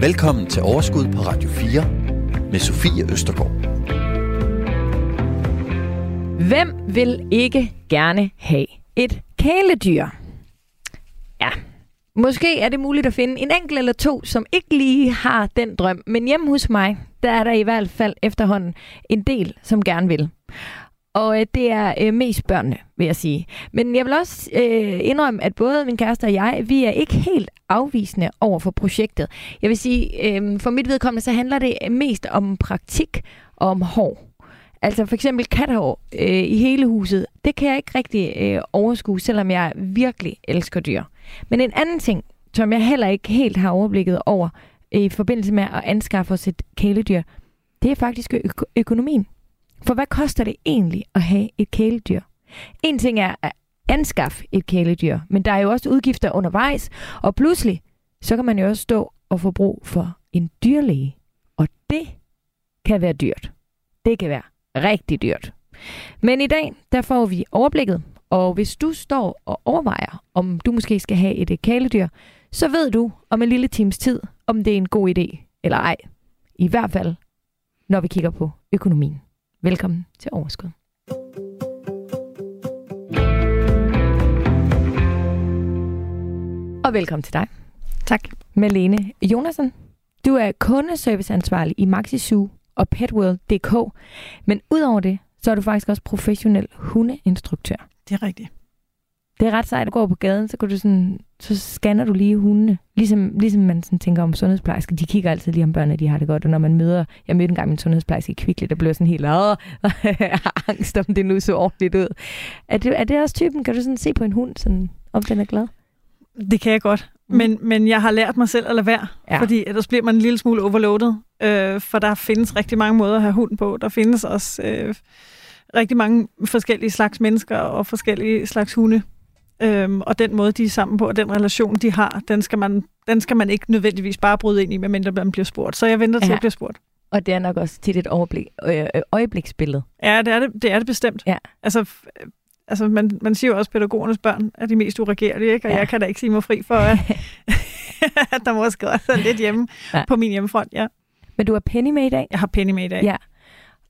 Velkommen til Overskud på Radio 4 med Sofie Østergaard. Hvem vil ikke gerne have et kæledyr? Ja, måske er det muligt at finde en enkelt eller to, som ikke lige har den drøm. Men hjemme hos mig, der er der i hvert fald efterhånden en del, som gerne vil. Og øh, det er øh, mest børnene, vil jeg sige. Men jeg vil også øh, indrømme, at både min kæreste og jeg, vi er ikke helt afvisende over for projektet. Jeg vil sige, øh, for mit vedkommende, så handler det mest om praktik og om hår. Altså for eksempel kathår øh, i hele huset, det kan jeg ikke rigtig øh, overskue, selvom jeg virkelig elsker dyr. Men en anden ting, som jeg heller ikke helt har overblikket over øh, i forbindelse med at anskaffe os et kæledyr, det er faktisk ø- økonomien. For hvad koster det egentlig at have et kæledyr? En ting er at anskaffe et kæledyr, men der er jo også udgifter undervejs, og pludselig, så kan man jo også stå og få brug for en dyrlæge. Og det kan være dyrt. Det kan være rigtig dyrt. Men i dag, der får vi overblikket, og hvis du står og overvejer, om du måske skal have et kæledyr, så ved du om en lille times tid, om det er en god idé eller ej. I hvert fald, når vi kigger på økonomien. Velkommen til Overskud. Og velkommen til dig. Tak. Malene Jonasen. Du er kundeserviceansvarlig i MaxiSoo og PetWorld.dk. Men udover det, så er du faktisk også professionel hundeinstruktør. Det er rigtigt. Det er ret sejt at gå på gaden, så, kan du sådan, så scanner du lige hundene. Ligesom, ligesom man sådan tænker om sundhedsplejersker. De kigger altid lige om børnene, de har det godt. Og når man møder... Jeg mødte engang min sundhedsplejerske i Kvickly, der blev sådan helt... Åh, angst om det nu så ordentligt ud. Er det, er det også typen? Kan du sådan se på en hund, sådan, om den er glad? Det kan jeg godt. Mm. Men, men jeg har lært mig selv at lade være, ja. fordi ellers bliver man en lille smule overloadet. Øh, for der findes rigtig mange måder at have hund på. Der findes også øh, rigtig mange forskellige slags mennesker og forskellige slags hunde. Øhm, og den måde, de er sammen på, og den relation, de har, den skal man, den skal man ikke nødvendigvis bare bryde ind i, medmindre man bliver spurgt. Så jeg venter til ja. at blive spurgt. Og det er nok også tit et overblik, øh, øjebliksbillede. Ja, det er det, det, er det bestemt. Ja. Altså, altså man, man siger jo også, at pædagogernes børn er de mest uregerlige, ikke? og ja. jeg kan da ikke sige mig fri for, at, at der måske også er lidt hjemme ja. på min hjemmefront. Ja. Men du har Penny med i dag? Jeg har Penny med i dag. Ja.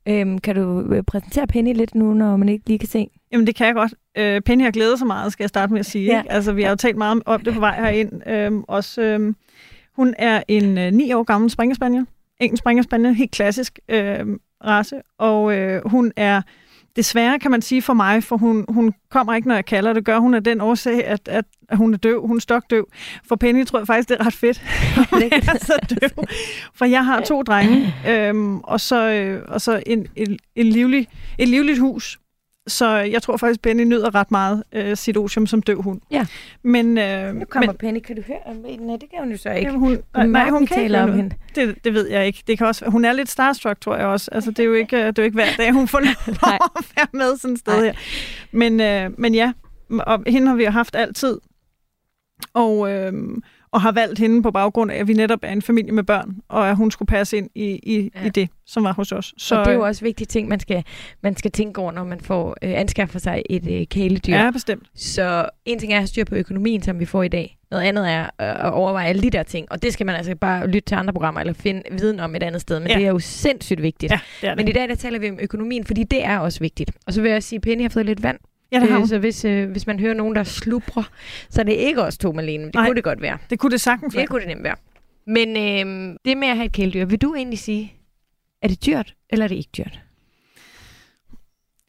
Øhm, kan du øh, præsentere Penny lidt nu, når man ikke lige kan se? Jamen, det kan jeg godt. Øh, Penny har glædet sig meget, skal jeg starte med at sige. Ja. Ikke? Altså, vi har jo talt meget om det på vej herind. Øhm, også, øhm, hun er en øh, 9 år gammel springerspaniel. Engelsk springerspaniel, helt klassisk øh, race. Og øh, hun er desværre, kan man sige for mig, for hun, hun kommer ikke, når jeg kalder det, gør hun af den årsag, at, at, at hun er døv. Hun er stokdøv. For Penny tror jeg faktisk, det er ret fedt, at er så døv. For jeg har to drenge, øhm, og så, øh, og så en, en, en livlig, et livligt hus. Så jeg tror faktisk, Penny nyder ret meget øh, sit otium som døv hund. Ja. Men, øh, nu kommer men, Penny, kan du høre? Nej, det kan hun jo så ikke. Jamen, hun, nej, nej, hun kan ikke om hende. Det, det ved jeg ikke. Det kan også, hun er lidt starstruck, tror jeg også. Altså, det er jo ikke, det er jo ikke hver dag, hun får lov at være med sådan et sted nej. her. Men, øh, men ja, og hende har vi jo haft altid. Og, øh, og har valgt hende på baggrund af, at vi netop er en familie med børn, og at hun skulle passe ind i, i, ja. i det, som var hos os. Så, og det er jo også vigtige ting, man skal, man skal tænke over, når man får øh, anskaffer sig et øh, kæledyr. Ja, bestemt. Så en ting er at have styr på økonomien, som vi får i dag. Noget andet er øh, at overveje alle de der ting, og det skal man altså bare lytte til andre programmer, eller finde viden om et andet sted, men ja. det er jo sindssygt vigtigt. Ja, det er det. Men i dag der taler vi om økonomien, fordi det er også vigtigt. Og så vil jeg sige, at Penny har fået lidt vand Ja, det har øh, Så hvis, øh, hvis man hører nogen, der slubrer, så er det ikke os to, Malene. Det Nej, kunne det godt være. Det kunne det sagtens være. Det kunne det nemt være. Men øh, det med at have et kæledyr, vil du egentlig sige, er det dyrt, eller er det ikke dyrt?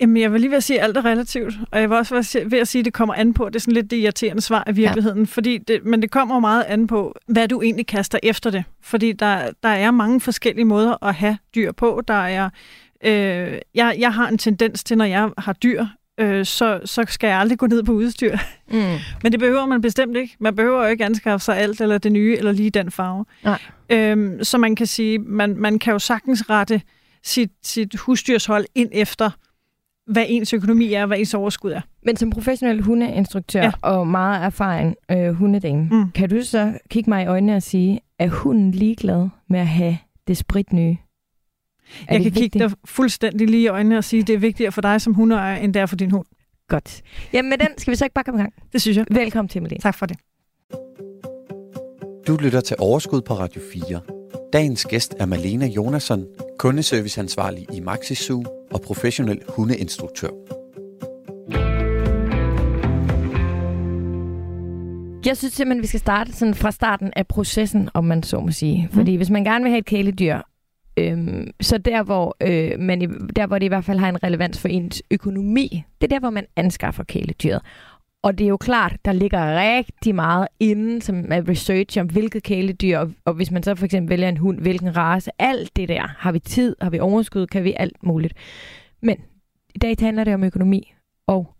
Jamen, jeg vil lige ved at sige, at alt er relativt. Og jeg vil også ved at sige, at det kommer an på. Det er sådan lidt det irriterende svar i virkeligheden. Ja. Fordi det, men det kommer meget an på, hvad du egentlig kaster efter det. Fordi der, der er mange forskellige måder at have dyr på. Der er, øh, jeg, jeg har en tendens til, når jeg har dyr, øh, så, så skal jeg aldrig gå ned på udstyr. Mm. Men det behøver man bestemt ikke. Man behøver jo ikke anskaffe sig alt, eller det nye, eller lige den farve. Nej. Øhm, så man kan sige, man, man kan jo sagtens rette sit, sit husdyrshold ind efter, hvad ens økonomi er, hvad ens overskud er. Men som professionel hundeinstruktør ja. og meget erfaren øh, hundedame, mm. kan du så kigge mig i øjnene og sige, er hunden ligeglad med at have det spritnye? Er jeg kan vigtigt? kigge dig fuldstændig lige i øjnene og sige, at det er vigtigere for dig som hundeejer, end det er for din hund. Godt. Jamen med den skal vi så ikke bare komme i gang. Det synes jeg. Velkommen til, Malene. Tak for det. Du lytter til Overskud på Radio 4. Dagens gæst er Malena Jonasson, kundeserviceansvarlig i Maxi og professionel hundeinstruktør. Jeg synes simpelthen, vi skal starte sådan fra starten af processen, om man så må sige. Mm. Fordi hvis man gerne vil have et kæledyr, øhm, så der hvor, øh, man i, der, hvor det i hvert fald har en relevans for ens økonomi, det er der, hvor man anskaffer kæledyret. Og det er jo klart, der ligger rigtig meget inden, som er research om hvilket kæledyr, og, og hvis man så for eksempel vælger en hund, hvilken race, alt det der. Har vi tid, har vi overskud, kan vi alt muligt. Men i dag handler det om økonomi, og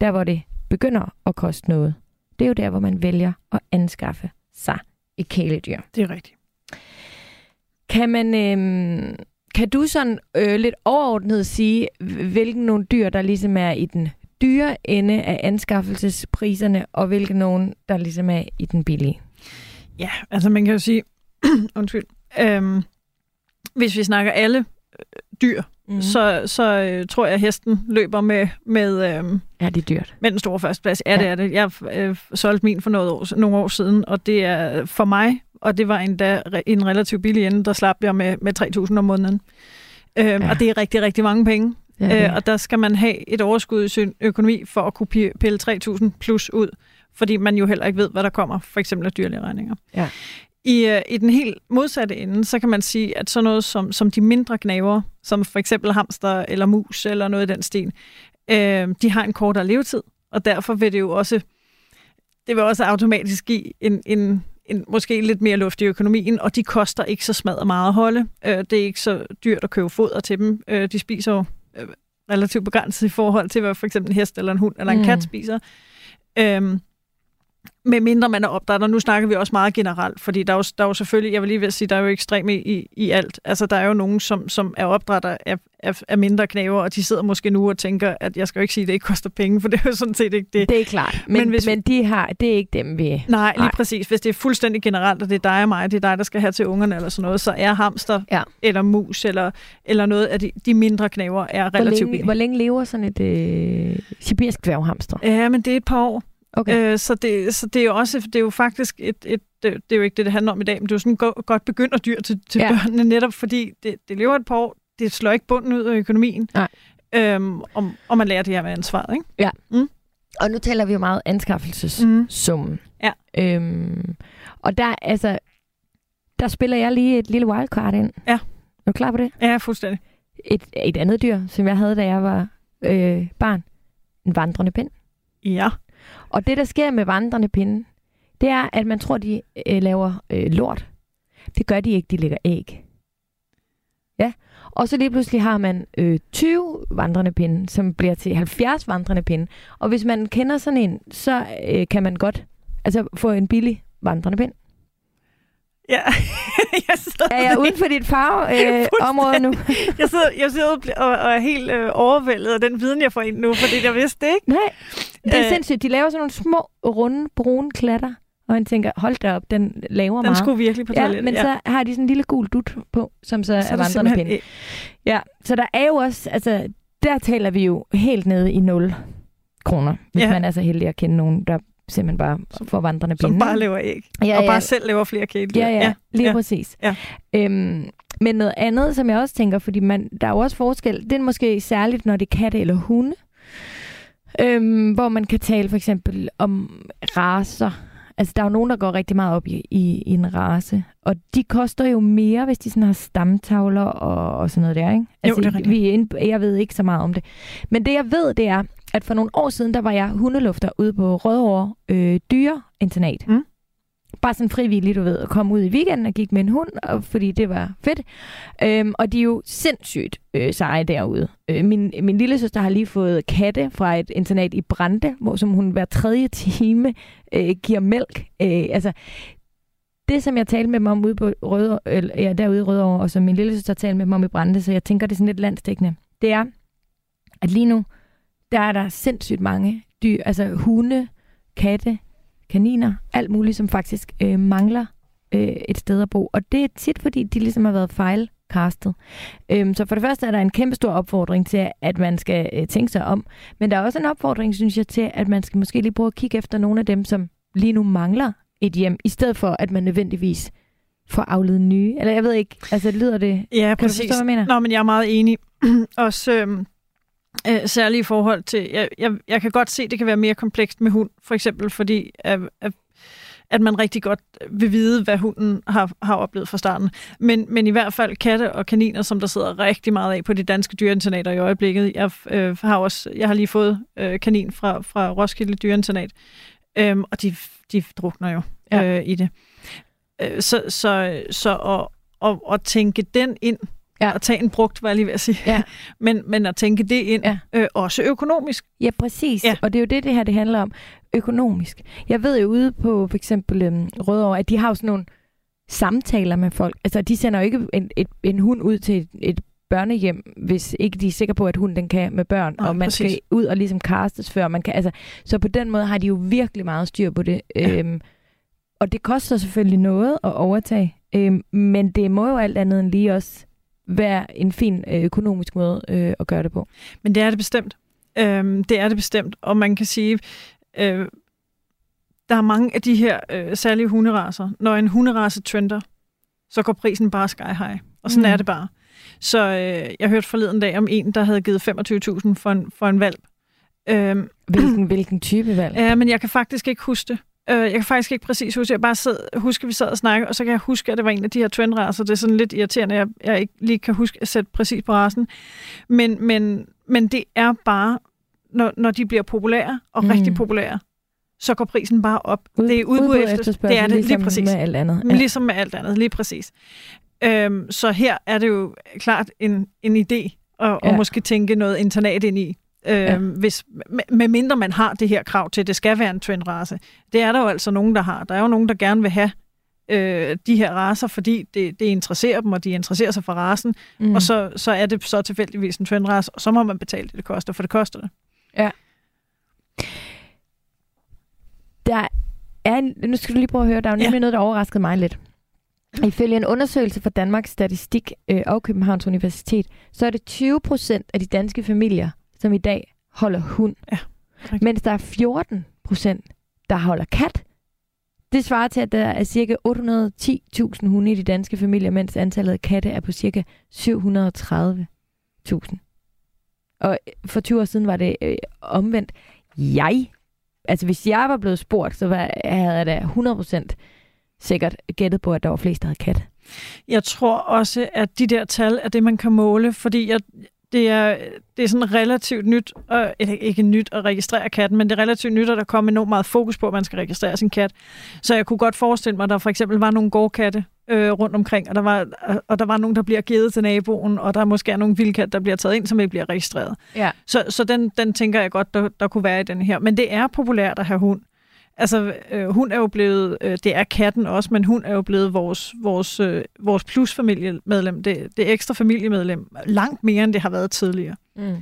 der hvor det begynder at koste noget, det er jo der, hvor man vælger at anskaffe sig et kæledyr. Det er rigtigt. Kan man... Øh, kan du sådan øh, lidt overordnet sige, hvilken nogle dyr, der ligesom er i den dyre ende af anskaffelsespriserne, og hvilke nogen, der ligesom er i den billige? Ja, altså man kan jo sige, undskyld, øhm, hvis vi snakker alle øh, dyr, mm. så, så øh, tror jeg, at hesten løber med, med, øhm, ja, det er dyrt. med den store førsteplads. Ja, ja, det er det. Jeg øh, solgte min for noget år, nogle år siden, og det er for mig, og det var endda en relativt billig ende, der slap jeg med, med 3.000 om måneden. Øhm, ja. Og det er rigtig, rigtig mange penge. Ja, øh, og der skal man have et overskud i sin økonomi for at kunne pille 3.000 plus ud, fordi man jo heller ikke ved, hvad der kommer, for eksempel af dyrlige regninger. Ja. I, øh, I den helt modsatte ende, så kan man sige, at sådan noget som, som de mindre gnaver, som for eksempel hamster eller mus eller noget i den stil, øh, de har en kortere levetid, og derfor vil det jo også, det vil også automatisk give en, en, en måske lidt mere luft i økonomien, og de koster ikke så smadret meget at holde. Øh, det er ikke så dyrt at købe foder til dem. Øh, de spiser jo øh, relativt begrænset i forhold til, hvad for eksempel en hest eller en hund eller en mm. kat spiser. Øhm, med mindre man er opdrætter. Nu snakker vi også meget generelt, fordi der er jo, der er jo selvfølgelig, jeg vil lige vil sige, der er jo ekstreme i, i alt. Altså, der er jo nogen, som, som er opdrætter af, af, af mindre knæver, og de sidder måske nu og tænker, at jeg skal jo ikke sige, at det ikke koster penge, for det er jo sådan set ikke det. Det er klart, men, men, hvis, men de har, det er ikke dem, vi... Nej, lige nej. præcis. Hvis det er fuldstændig generelt, og det er dig og mig, det er dig, der skal have til ungerne eller sådan noget, så er hamster ja. eller mus eller, eller noget af de, de mindre knæver er relativt hvor længe, Hvor længe lever sådan et øh, sibirisk dværghamster? Ja, men det er et par år. Okay. Øh, så, det, så det er jo også, det er jo faktisk et, et det, det er jo ikke det, det handler om i dag, men det er jo sådan go, godt begynder dyr til, til ja. børnene, netop fordi det, det lever et par år, det slår ikke bunden ud af økonomien, Nej. Øhm, og, og man lærer det her med ansvaret, ikke? Ja. Mm. Og nu taler vi jo meget anskaffelsessummen. Mm. Ja. Øhm, og der, altså, der spiller jeg lige et lille wildcard ind. Ja. Er du klar på det? Ja, fuldstændig. Et, et andet dyr, som jeg havde, da jeg var øh, barn. En vandrende pind. Ja. Og det, der sker med vandrende pinde, det er, at man tror, de øh, laver øh, lort. Det gør de ikke, de lægger æg. Ja, og så lige pludselig har man øh, 20 vandrende pinde, som bliver til 70 vandrende pinde. Og hvis man kender sådan en, så øh, kan man godt altså, få en billig vandrende pind. Ja, jeg sidder er jeg uden for dit farveområde øh, nu? jeg, sidder, jeg sidder og, og er helt øh, overvældet af den viden, jeg får ind nu, fordi jeg vidste det ikke. Nej, det er øh, sindssygt. De laver sådan nogle små, runde, brune klatter, og man tænker, hold da op, den laver den meget. Den skulle virkelig på toilettet. Ja, men ja. så har de sådan en lille gul dut på, som så, så er vandrende pinde. Ja, så der er jo også, altså, der taler vi jo helt nede i 0 kroner, hvis ja. man er så heldig at kende nogen, der simpelthen bare får vandrende pinde. Som bare lever æg. Ja, og ja. bare selv lever flere kæledyr. Ja, ja, ja, lige ja. præcis. Ja. Øhm, men noget andet, som jeg også tænker, fordi man, der er jo også forskel, det er måske særligt, når det er katte eller hunde, øhm, hvor man kan tale for eksempel om raser. Altså, der er jo nogen, der går rigtig meget op i, i, i en race, og de koster jo mere, hvis de sådan har stamtavler og, og sådan noget der, ikke? Altså, jo, det er rigtigt. vi, er jeg ved ikke så meget om det. Men det, jeg ved, det er, at for nogle år siden, der var jeg hundelufter ude på Rødovre øh, Dyreinternat. Mm. Bare sådan frivilligt, du ved, at komme ud i weekenden og gik med en hund, og, fordi det var fedt. Øhm, og de er jo sindssygt øh, seje derude. Øh, min, min lille søster har lige fået katte fra et internat i Brande, hvor som hun hver tredje time øh, giver mælk. Øh, altså, det, som jeg talte med dem om ude på Røde, eller, ja, derude i Rødovre, og som min lille søster talte med dem om i Brande, så jeg tænker, det er sådan lidt landstækkende, det er, at lige nu, der er der sindssygt mange dyr, altså hunde, katte, kaniner, alt muligt, som faktisk øh, mangler øh, et sted at bo. Og det er tit, fordi de ligesom har været fejlkastet. Øhm, så for det første er der en kæmpe stor opfordring til, at man skal øh, tænke sig om. Men der er også en opfordring, synes jeg, til, at man skal måske lige prøve at kigge efter nogle af dem, som lige nu mangler et hjem, i stedet for, at man nødvendigvis får afledt nye. Eller jeg ved ikke, altså lyder det... Ja, kan præcis. du forstå, hvad jeg mener? Nå, men jeg er meget enig. Også øhm, øh, særligt i forhold til... Jeg, jeg, jeg kan godt se, det kan være mere komplekst med hund, for eksempel fordi, at, at, at man rigtig godt vil vide, hvad hunden har, har oplevet fra starten. Men, men i hvert fald katte og kaniner, som der sidder rigtig meget af på de danske dyreinternater i øjeblikket. Jeg, øh, har, også, jeg har lige fået øh, kanin fra, fra Roskilde Dyreinternat, øhm, og de, de drukner jo Ja. øh, i det. Øh, så så, så at, at, at tænke den ind, Ja. og tage en brugt, var jeg lige ved at sige, Ja. men, men at tænke det ind, Ja. øh, også økonomisk. Ja, præcis. Ja. Ja. Og det er jo det, det her det handler om. Økonomisk. Jeg ved jo ude på for eksempel øhm, Rødovre, at de har jo sådan nogle samtaler med folk. Altså, de sender jo ikke en, et, en hund ud til et, et børnehjem, hvis ikke de er sikre på, at hunden den kan med børn, Nej, og man præcis. skal ud og ligesom castes før man kan. Altså, så på den måde har de jo virkelig meget styr på det. Ja. Øhm, og det koster selvfølgelig noget at overtage, øhm, men det må jo alt andet end lige også være en fin øh, økonomisk måde øh, at gøre det på. Men det er det bestemt. Øhm, det er det bestemt, og man kan sige, øh, der er mange af de her øh, særlige hunderaser. Når en hunderace trender, så går prisen bare sky high. Og sådan Mm. er det bare. Så øh, jeg hørte forleden dag om en, der havde givet 25.000 for en, for en valp. Øhm, Hvilken, hvilken type valg? Ja, men jeg kan faktisk ikke huske det. Øh, Jeg kan faktisk ikke præcis huske. Jeg bare sad, husker, vi sad og snakkede, og så kan jeg huske, at det var en af de her trendracer. Det er sådan lidt irriterende, at jeg, jeg ikke lige kan huske at sætte præcis på racen. Men, men, men det er bare, når, når de bliver populære, og Mm. rigtig populære, så går prisen bare op. Ud- det er udbud, udbud og efter, det er det ligesom lige præcis. med alt andet. Ja. Ligesom med alt andet, lige præcis. Øhm, så her er det jo klart en, en idé at, Ja. at måske tænke noget internat ind i. Øhm, Ja. hvis, med, med mindre man har det her krav til, at det skal være en trendrace. Det er der jo altså nogen, der har. Der er jo nogen, der gerne vil have øh, de her racer, fordi det, det interesserer dem, og de interesserer sig for racen, Mm. og så, så er det så tilfældigvis en trendrace, og så må man betale det, det koster, for det koster det. Der er nu skal du lige prøve at høre, der er jo nemlig Ja. noget, der overraskede mig lidt. Ifølge en undersøgelse fra Danmarks Statistik øh, og Københavns Universitet, så er det 20 procent af de danske familier, som i dag holder hund. Ja, mens der er 14 procent, der holder kat. Det svarer til, at der er ca. 810.000 hunde i de danske familier, mens antallet af katte er på ca. 730.000. Og for 20 år siden var det øh, omvendt. Jeg, altså hvis jeg var blevet spurgt, så var, havde jeg da 100% sikkert gættet på, at der var flest, der havde kat. Jeg tror også, at de der tal er det, man kan måle, fordi jeg, det, er, det er sådan relativt nyt, og, eller ikke nyt at registrere katten, men det er relativt nyt, at der kommer enormt meget fokus på, at man skal registrere sin kat. Så jeg kunne godt forestille mig, at der for eksempel var nogle gårdkatte øh, rundt omkring, og der, var, og der var nogen, der bliver givet til naboen, og der måske er nogle vildkat, der bliver taget ind, som ikke bliver registreret. Ja. Så, så den, den tænker jeg godt, der, der kunne være i den her. Men det er populært at have hund. Altså, øh, hun er jo blevet, øh, det er katten også, men hun er jo blevet vores, vores, øh, vores plus-familiemedlem, det, det ekstra familiemedlem, langt mere, end det har været tidligere. Mm.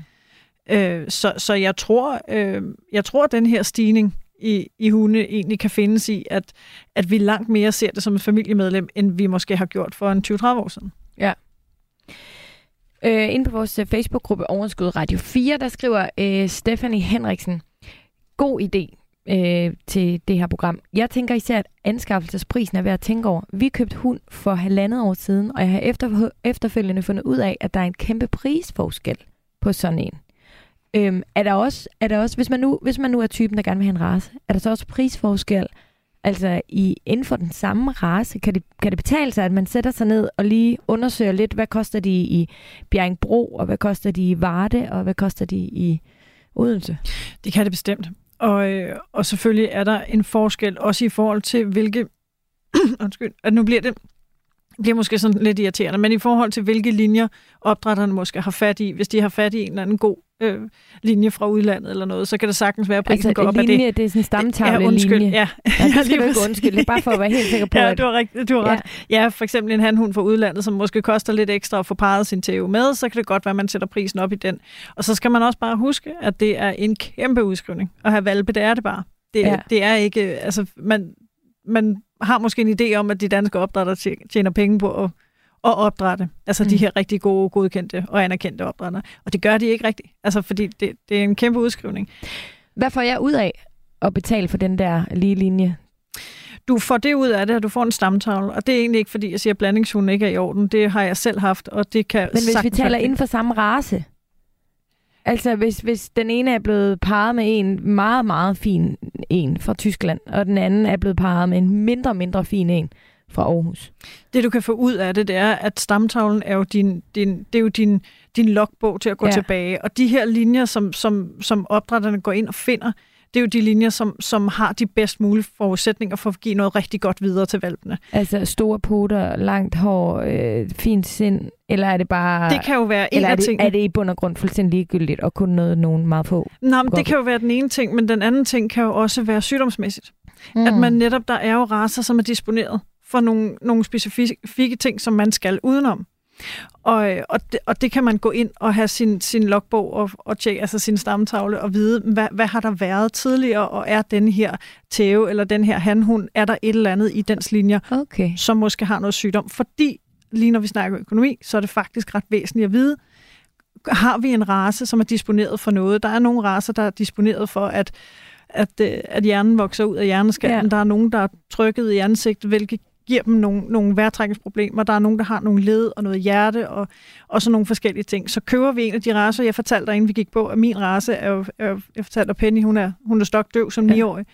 Øh, så, så jeg tror, øh, jeg tror, at den her stigning i, i hunde egentlig kan findes i, at, at vi langt mere ser det som et familiemedlem, end vi måske har gjort for en 20-30 år siden. Øh, inde på vores øh, Facebook-gruppe Overskud Radio 4, der skriver øh, Stephanie Henriksen, god idé øh, til det her program. Jeg tænker især, at anskaffelsesprisen er værd at tænke over. Vi købte hund for halvandet år siden, og jeg har efter, efterfølgende fundet ud af, at der er en kæmpe prisforskel på sådan en. Øhm, er der også, er der også hvis, man nu, hvis man nu er typen, der gerne vil have en race, er der så også prisforskel Altså i, inden for den samme race, kan det, kan det betale sig, at man sætter sig ned og lige undersøger lidt, hvad koster de i Bjerringbro, og hvad koster de i Varde, og hvad koster de i Odense? Det kan det bestemt. Og, øh, og selvfølgelig er der en forskel, også i forhold til hvilke... undskyld, at nu bliver det bliver måske sådan lidt irriterende, men i forhold til hvilke linjer opdrætterne måske har fat i, hvis de har fat i en eller anden god øh, linje fra udlandet eller noget, så kan det sagtens være, at prisen Altså går op af det. det er sådan en stamtavle ja, undskyld. linje. Ja, Ja, det skal du ikke undskylde, bare for at være helt sikker på, ja, du har, rigt, du har Ja. ret. Ja, for eksempel en handhund fra udlandet, som måske koster lidt ekstra at få parret sin TU med, så kan det godt være, at man sætter prisen op i den. Og så skal man også bare huske, at det er en kæmpe udskrivning at have valpe. Det er det bare. Det, ja. det er ikke... Altså, man, man har måske en idé om, at de danske opdrætter tje- tjener penge på at, at opdrætte. Altså mm. de her rigtig gode, godkendte og anerkendte opdrætter. Og det gør de ikke rigtigt. Altså, fordi det, det er en kæmpe udskrivning. Hvad får jeg ud af at betale for den der lige linje? du får det ud af det, at du får en stamtavle. Og det er egentlig ikke, fordi jeg siger, at blandingshunden ikke er i orden. Det har jeg selv haft, og det kan Men hvis vi taler inden for samme race, altså hvis, hvis den ene er blevet parret med en meget, meget fin en fra Tyskland, og den anden er blevet parret med en mindre, mindre fin en fra Aarhus. Det, du kan få ud af det, det er, at stamtavlen er jo din, din, det er jo din, din logbog til at gå Ja. tilbage. Og de her linjer, som, som, som opdrætterne går ind og finder, det er jo de linjer, som, som har de bedst mulige forudsætninger for at give noget rigtig godt videre til valpene. Altså store poter, langt hår, øh, fint sind, eller er det bare... Det kan jo være en eller af det, tingene. er det i bund og grund fuldstændig ligegyldigt, og kun noget nogen meget få? Nå, men det kan jo være den ene ting, men den anden ting kan jo også være sygdomsmæssigt. Mm. At man netop, der er jo raser, som er disponeret for nogle, nogle specifikke ting, som man skal udenom. Og, og, det, og det kan man gå ind og have sin, sin logbog og, og tjekke, altså sin stamtavle og vide, hvad, hvad har der været tidligere, og er den her tæve eller den her hanhund, er der et eller andet i dens linjer, Okay. som måske har noget sygdom. Fordi, lige når vi snakker økonomi, så er det faktisk ret væsentligt at vide, har vi en race, som er disponeret for noget? Der er nogle racer, der er disponeret for, at, at, øh, at hjernen vokser ud af hjerneskallen. Ja. Der er nogen, der er trykket i ansigtet, hvilket giver dem nogle, nogle vejrtrækningsproblemer. Der er nogen, der har nogle led og noget hjerte og, og så nogle forskellige ting. Så køber vi en af de racer, jeg fortalte dig, inden vi gik på, at min race er jo, er, jo- jeg fortalte dig, Penny, hun er, hun er stokdøv som Ja. 9-årig.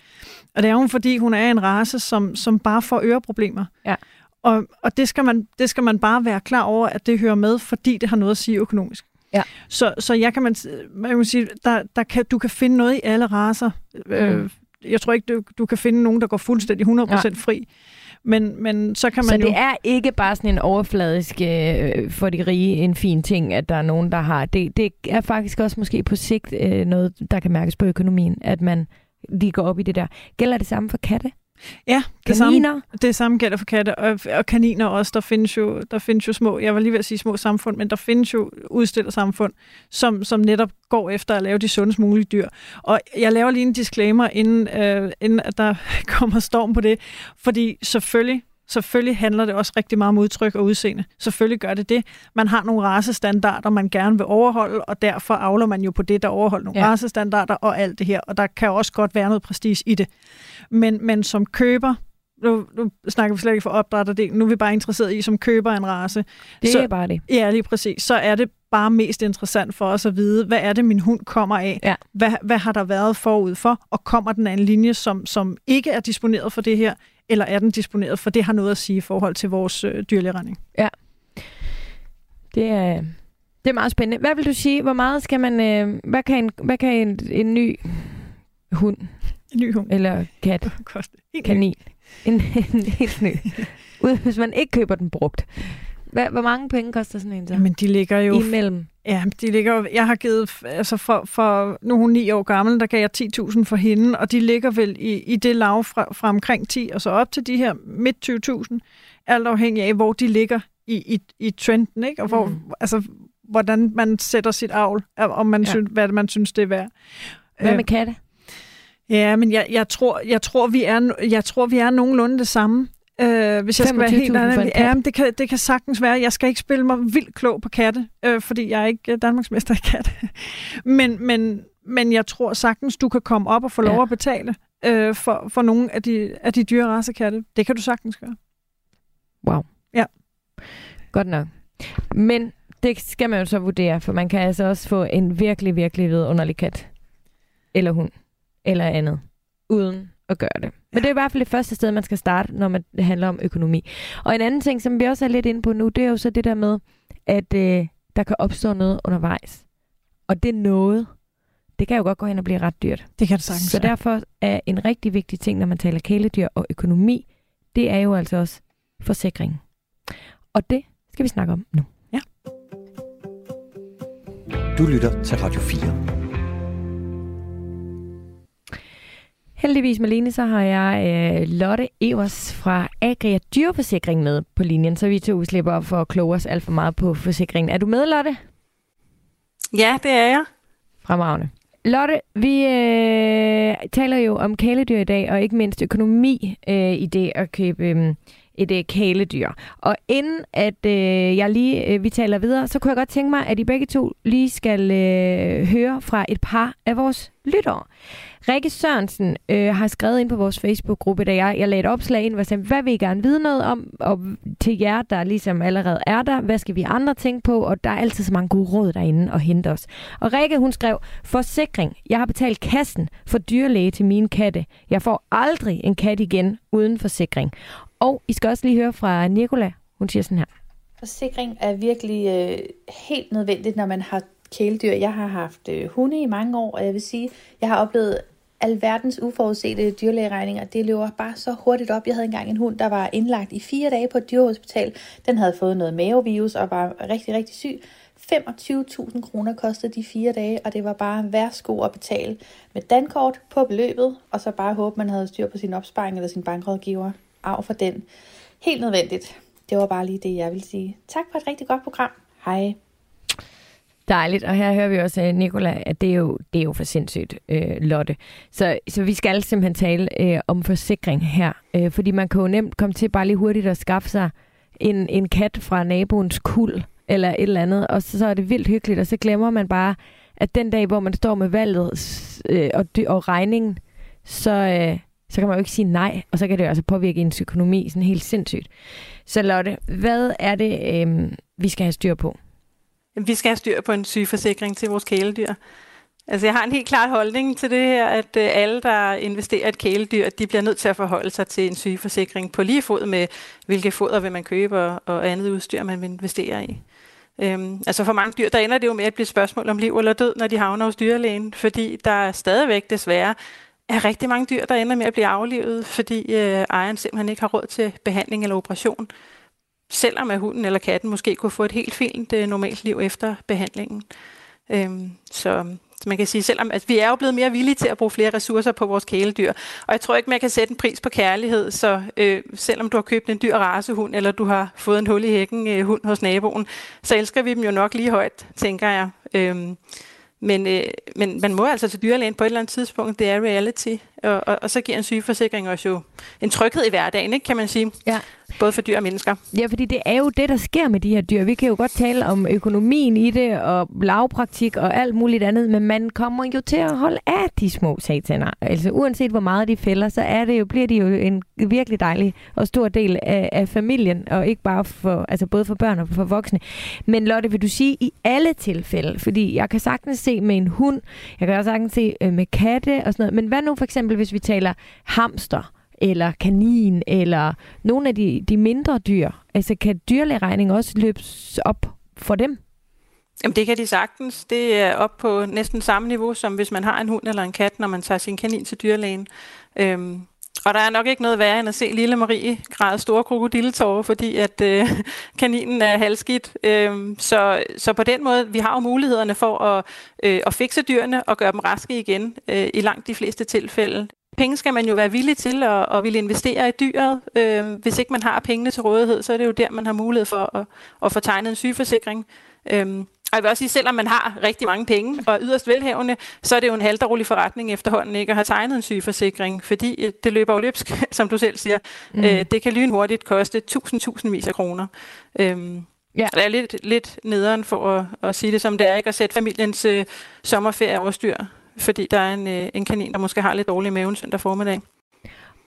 Og det er hun, fordi hun er en race, som, som bare får øreproblemer. Ja. Og, og det, skal man, det skal man bare være klar over, at det hører med, fordi det har noget at sige økonomisk. Ja. Så, så jeg kan man, man kan sige, der, der kan, du kan finde noget i alle racer. Mm. Øh, jeg tror ikke, du, du kan finde nogen, der går fuldstændig 100% Nej. fri. Men, men så kan man Så jo... det er ikke bare sådan en overfladisk øh, for de rige en fin ting, at der er nogen, der har. Det, det er faktisk også måske på sigt øh, noget, der kan mærkes på økonomien, at man lige går op i det der. Gælder det samme for katte? Ja, det samme, Kaniner? det samme gælder for katte og, og kaniner også. Der findes, jo, der findes jo små, jeg var lige ved at sige små samfund, men der findes jo udstillersamfund, som, som netop går efter at lave de sundest mulige dyr. Og jeg laver lige en disclaimer, inden, øh, inden at der kommer storm på det, fordi selvfølgelig Selvfølgelig handler det også rigtig meget om udtryk og udseende. Selvfølgelig gør det det. Man har nogle racestandarder, man gerne vil overholde, og derfor avler man jo på det, der overholder nogle Ja. racestandarder og alt det her. Og der kan også godt være noget prestige i det. Men, men som køber, nu, nu snakker vi slet ikke for opdrætterdelen, nu er vi bare interesseret i, som køber en race. Det Så- er bare det. Ja, lige præcis. Så er det bare mest interessant for os at vide, hvad er det, min hund kommer af? Ja. Hvad, hvad har der været forud for? Og kommer den af en linje, som, som ikke er disponeret for det her, eller er den disponeret for det har noget at sige i forhold til vores øh, dyrlægeregning? Det er, det er meget spændende. Hvad vil du sige? Hvor meget skal man... Øh, hvad kan, en, hvad kan en, en ny hund En ny hund eller kat, koster. Helt kanin, en, en helt ny, ud, hvis man ikke køber den brugt. Hvad, hvor mange penge koster sådan en så? Men de ligger jo... Imellem. Ja, de ligger jo... Jeg har givet... Altså for, for, nu er hun ni år gammel, der gav jeg 10.000 for hende, og de ligger vel i, i det lav fra, fra omkring 10 og så op til de her midt 20.000. Alt afhængig af, hvor de ligger i, i, i trenden, ikke? Og hvor, Mm. altså, hvordan man sætter sit avl, om man Ja. synes, hvad man synes, det er værd. Hvad Øh, med katte? Ja, men jeg, jeg, tror, jeg, tror, vi er, jeg tror, vi er nogenlunde det samme. Øh, hvis jeg skal være 25.000 helt ærlig. Ja, men det kan, det kan sagtens være. Jeg skal ikke spille mig vildt klog på katte, øh, fordi jeg er ikke øh, Danmarksmester i katte. men, men, men jeg tror sagtens, du kan komme op og få lov Ja. at betale øh, for, for nogle af de, af de dyre racekatte. Det kan du sagtens gøre. Godt nok. Men det skal man jo så vurdere, for man kan altså også få en virkelig, virkelig vidunderlig kat. Eller hund. Eller andet. Uden at gøre det. Men det er i hvert fald det første sted, man skal starte, når man det handler om økonomi. Og en anden ting, som vi også er lidt inde på nu, det er jo så det der med, at øh, der kan opstå noget undervejs. Og det noget, det kan jo godt gå hen og blive ret dyrt. Det kan det sagtens Så derfor er en rigtig vigtig ting, når man taler kæledyr og økonomi, det er jo altså også forsikring. Og det skal vi snakke om nu. Du lytter til Radio 4. Heldigvis, Malene, så har jeg øh, Lotte Evers fra Agria Dyreforsikring med på linjen, så vi to slipper op for at kloge os alt for meget på forsikringen. Er du med, Lotte? Ja, det er jeg. Fremragende. Lotte, vi øh, taler jo om kæledyr i dag, og ikke mindst økonomi øh, i det at købe øh, et øh, kæledyr. Og inden at øh, jeg lige øh, vi taler videre, så kunne jeg godt tænke mig, at I begge to lige skal øh, høre fra et par af vores lyttere. Rikke Sørensen øh, har skrevet ind på vores Facebook-gruppe, da jeg, jeg lagde et opslag ind, hvor jeg sagde, hvad vil I gerne vide noget om? Og til jer, der ligesom allerede er der, hvad skal vi andre tænke på? Og der er altid så mange gode råd derinde og hente os. Og Rikke, hun skrev, forsikring. Jeg har betalt kassen for dyrlæge til mine katte. Jeg får aldrig en kat igen uden forsikring. Og I skal også lige høre fra Nicola. Hun siger sådan her. Forsikring er virkelig øh, helt nødvendigt, når man har kæledyr. Jeg har haft øh, hunde i mange år, og jeg vil sige, jeg har oplevet alverdens uforudsete dyrlægeregninger. Det løber bare så hurtigt op. Jeg havde engang en hund, der var indlagt i fire dage på et dyrehospital. Den havde fået noget mavevirus og var rigtig, rigtig syg. 25.000 kroner kostede de fire dage, og det var bare værsgo at betale med dankort på beløbet, og så bare håbe, man havde styr på sin opsparing eller sin bankrådgiver. Af for den. Helt nødvendigt. Det var bare lige det, jeg vil sige. Tak for et rigtig godt program. Hej. Dejligt, og her hører vi også øh, Nicola, at det er jo, det er jo for sindssygt, øh, Lotte. Så, så vi skal simpelthen tale øh, om forsikring her, øh, fordi man kan jo nemt komme til bare lige hurtigt at skaffe sig en, en kat fra naboens kul, eller et eller andet, og så, så er det vildt hyggeligt, og så glemmer man bare, at den dag, hvor man står med valget øh, og, og regningen, så, øh, så kan man jo ikke sige nej, og så kan det jo altså påvirke ens økonomi sådan helt sindssygt. Så Lotte, hvad er det, øh, vi skal have styr på? Vi skal have styr på en sygeforsikring til vores kæledyr. Altså, jeg har en helt klar holdning til det her, at øh, alle, der investerer i et kæledyr, de bliver nødt til at forholde sig til en sygeforsikring på lige fod med, hvilke foder vil man købe og, og andet udstyr, man vil investere i. Øhm, altså for mange dyr, der ender det jo med at blive et spørgsmål om liv eller død, når de havner hos dyrlægen, fordi der stadigvæk desværre er rigtig mange dyr, der ender med at blive aflivet, fordi øh, ejeren simpelthen ikke har råd til behandling eller operation selvom at hunden eller katten måske kunne få et helt fint øh, normalt liv efter behandlingen. Øhm, så, så man kan sige, selvom at vi er jo blevet mere villige til at bruge flere ressourcer på vores kæledyr, og jeg tror ikke, man kan sætte en pris på kærlighed, så øh, selvom du har købt en dyr racehund, eller du har fået en hul i hækken øh, hund hos naboen, så elsker vi dem jo nok lige højt, tænker jeg. Øhm, men, øh, men man må altså til dyrlægen på et eller andet tidspunkt. Det er reality. Og, og, og så giver en sygeforsikring også jo en tryghed i hverdagen, ikke, kan man sige. Ja. Både for dyr og mennesker. Ja, fordi det er jo det, der sker med de her dyr. Vi kan jo godt tale om økonomien i det, og lavpraktik og alt muligt andet, men man kommer jo til at holde af de små sataner. Altså uanset hvor meget de fælder, så er det jo, bliver de jo en virkelig dejlig og stor del af, af familien, og ikke bare for, altså både for børn og for voksne. Men Lotte, vil du sige i alle tilfælde, fordi jeg kan sagtens se med en hund, jeg kan også sagtens se øh, med katte og sådan noget, men hvad nu for eksempel, hvis vi taler hamster? Eller kanin, eller nogle af de, de mindre dyr? Altså kan dyrlægeregning også løbes op for dem? Jamen det kan de sagtens. Det er op på næsten samme niveau, som hvis man har en hund eller en kat, når man tager sin kanin til dyrlægen. Øhm, og der er nok ikke noget værre end at se lille Marie græde store krokodilletårer, fordi at øh, kaninen er halskidt. Øhm, så, så på den måde, vi har jo mulighederne for at, øh, at fikse dyrene og gøre dem raske igen øh, i langt de fleste tilfælde. Penge skal man jo være villig til at, at ville investere i dyret. Øh, hvis ikke man har pengene til rådighed, så er det jo der, man har mulighed for at, at få tegnet en sygeforsikring. Øh, og jeg vil også sige, selvom man har rigtig mange penge og er yderst velhavende, så er det jo en halvdårlig forretning efterhånden ikke at have tegnet en sygeforsikring, fordi øh, det løber jo løbsk, som du selv siger. Mm. Øh, det kan lynhurtigt koste tusind, tusindvis af kroner. Øhm, ja. Det er lidt, lidt nederen for at, at sige det som det er, ikke at sætte familiens øh, sommerferie over styr fordi der er en, øh, en kanin, der måske har lidt dårlig mave søndag formiddag.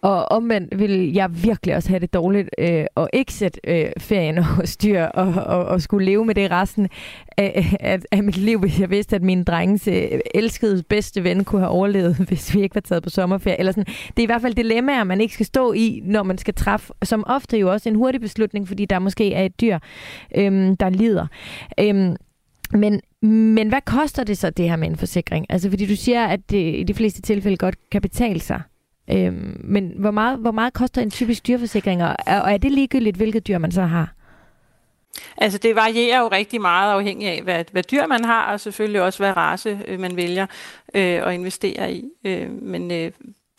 Og omvendt vil jeg virkelig også have det dårligt øh, og ikke sætte øh, ferien og styr og, og, og skulle leve med det resten af, af, af mit liv, hvis jeg vidste, at min drenges øh, elskede bedste ven kunne have overlevet, hvis vi ikke var taget på sommerferie. Eller sådan. Det er i hvert fald dilemmaer, man ikke skal stå i, når man skal træffe, som ofte jo også en hurtig beslutning, fordi der måske er et dyr, øh, der lider. Øh, men, men hvad koster det så, det her med en forsikring? Altså, fordi du siger, at det i de fleste tilfælde godt kan betale sig. Øhm, men hvor meget, hvor meget koster en typisk dyrforsikring, og er, og er det ligegyldigt, hvilket dyr man så har? Altså det varierer jo rigtig meget afhængig af, hvad, hvad dyr man har, og selvfølgelig også, hvad race øh, man vælger øh, at investere i. Øh, men øh,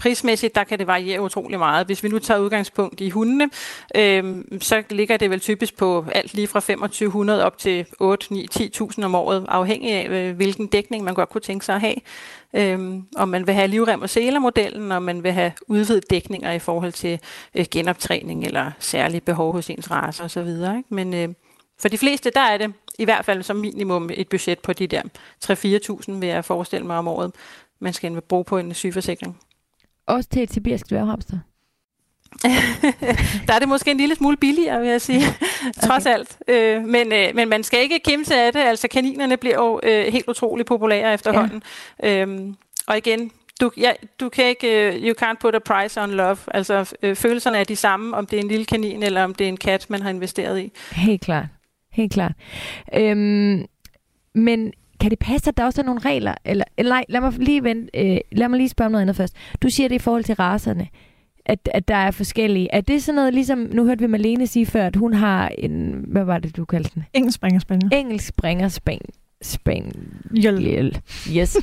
prismæssigt, der kan det variere utrolig meget. Hvis vi nu tager udgangspunkt i hundene, øh, så ligger det vel typisk på alt lige fra 2500 op til 8, 9, 10.000 om året, afhængig af, øh, hvilken dækning man godt kunne tænke sig at have. Øh, om man vil have livrem og selermodellen, og man vil have udvidet dækninger i forhold til øh, genoptræning eller særlige behov hos ens race osv. Ikke? Men øh, for de fleste, der er det i hvert fald som minimum et budget på de der 3-4.000, vil jeg forestille mig om året. man skal bruge på en sygeforsikring. Også til et sibirisk dværghamster? der er det måske en lille smule billigere, vil jeg sige, trods okay. alt. Øh, men, øh, men man skal ikke kimse af det. Altså kaninerne bliver jo øh, helt utrolig populære efterhånden. Ja. Øhm, og igen, du, ja, du kan ikke, uh, you can't put a price on love. Altså øh, følelserne er de samme, om det er en lille kanin, eller om det er en kat, man har investeret i. Helt klart. Helt klart. Øhm, men kan det passe, at der også er nogle regler? Eller, nej, lad mig lige, vente, øh, lad mig lige spørge om noget andet først. Du siger det i forhold til raserne at, at der er forskellige. Er det sådan noget, ligesom, nu hørte vi Malene sige før, at hun har en, hvad var det, du kaldte den? Engelsk springerspaniel. Engelsk springerspaniel. Spaniel. Yes,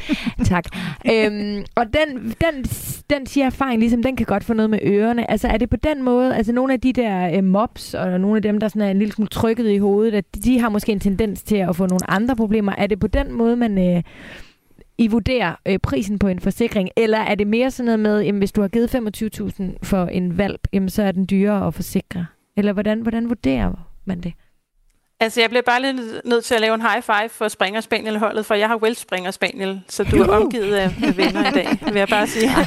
tak. øhm, og den, den, den siger erfaring, ligesom, den kan godt få noget med ørerne. Altså er det på den måde, altså nogle af de der øh, mobs, og nogle af dem, der sådan er en lille smule trykket i hovedet, at de har måske en tendens til at få nogle andre problemer. Er det på den måde, man... Øh, i vurderer øh, prisen på en forsikring? Eller er det mere sådan noget med, jamen, hvis du har givet 25.000 for en valp, jamen, så er den dyrere at forsikre? Eller hvordan, hvordan vurderer man det? Altså, jeg bliver bare lidt nødt til at lave en high five for Springer Spaniel holdet, for jeg har Welsh Springer Spaniel, så du er omgivet af venner i dag, vil jeg bare sige.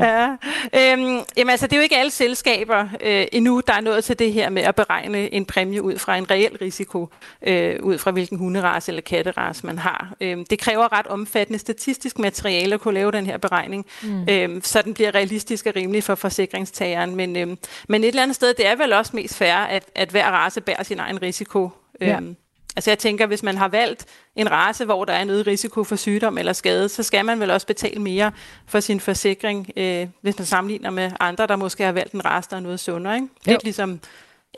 Ja. Øhm, jamen, altså, det er jo ikke alle selskaber øh, endnu, der er nået til det her med at beregne en præmie ud fra en reel risiko, øh, ud fra hvilken hunderas eller katteras man har. Øhm, det kræver ret omfattende statistisk materiale at kunne lave den her beregning, mm. øhm, så den bliver realistisk og rimelig for forsikringstageren. Men, øhm, men et eller andet sted, det er vel også mest fair, at, at hver race bærer sin egen risiko. Ja. Øhm, altså jeg tænker, hvis man har valgt en race, hvor der er en øget risiko for sygdom eller skade, så skal man vel også betale mere for sin forsikring, øh, hvis man sammenligner med andre, der måske har valgt en race, der er noget sundere. Ikke? Lidt ligesom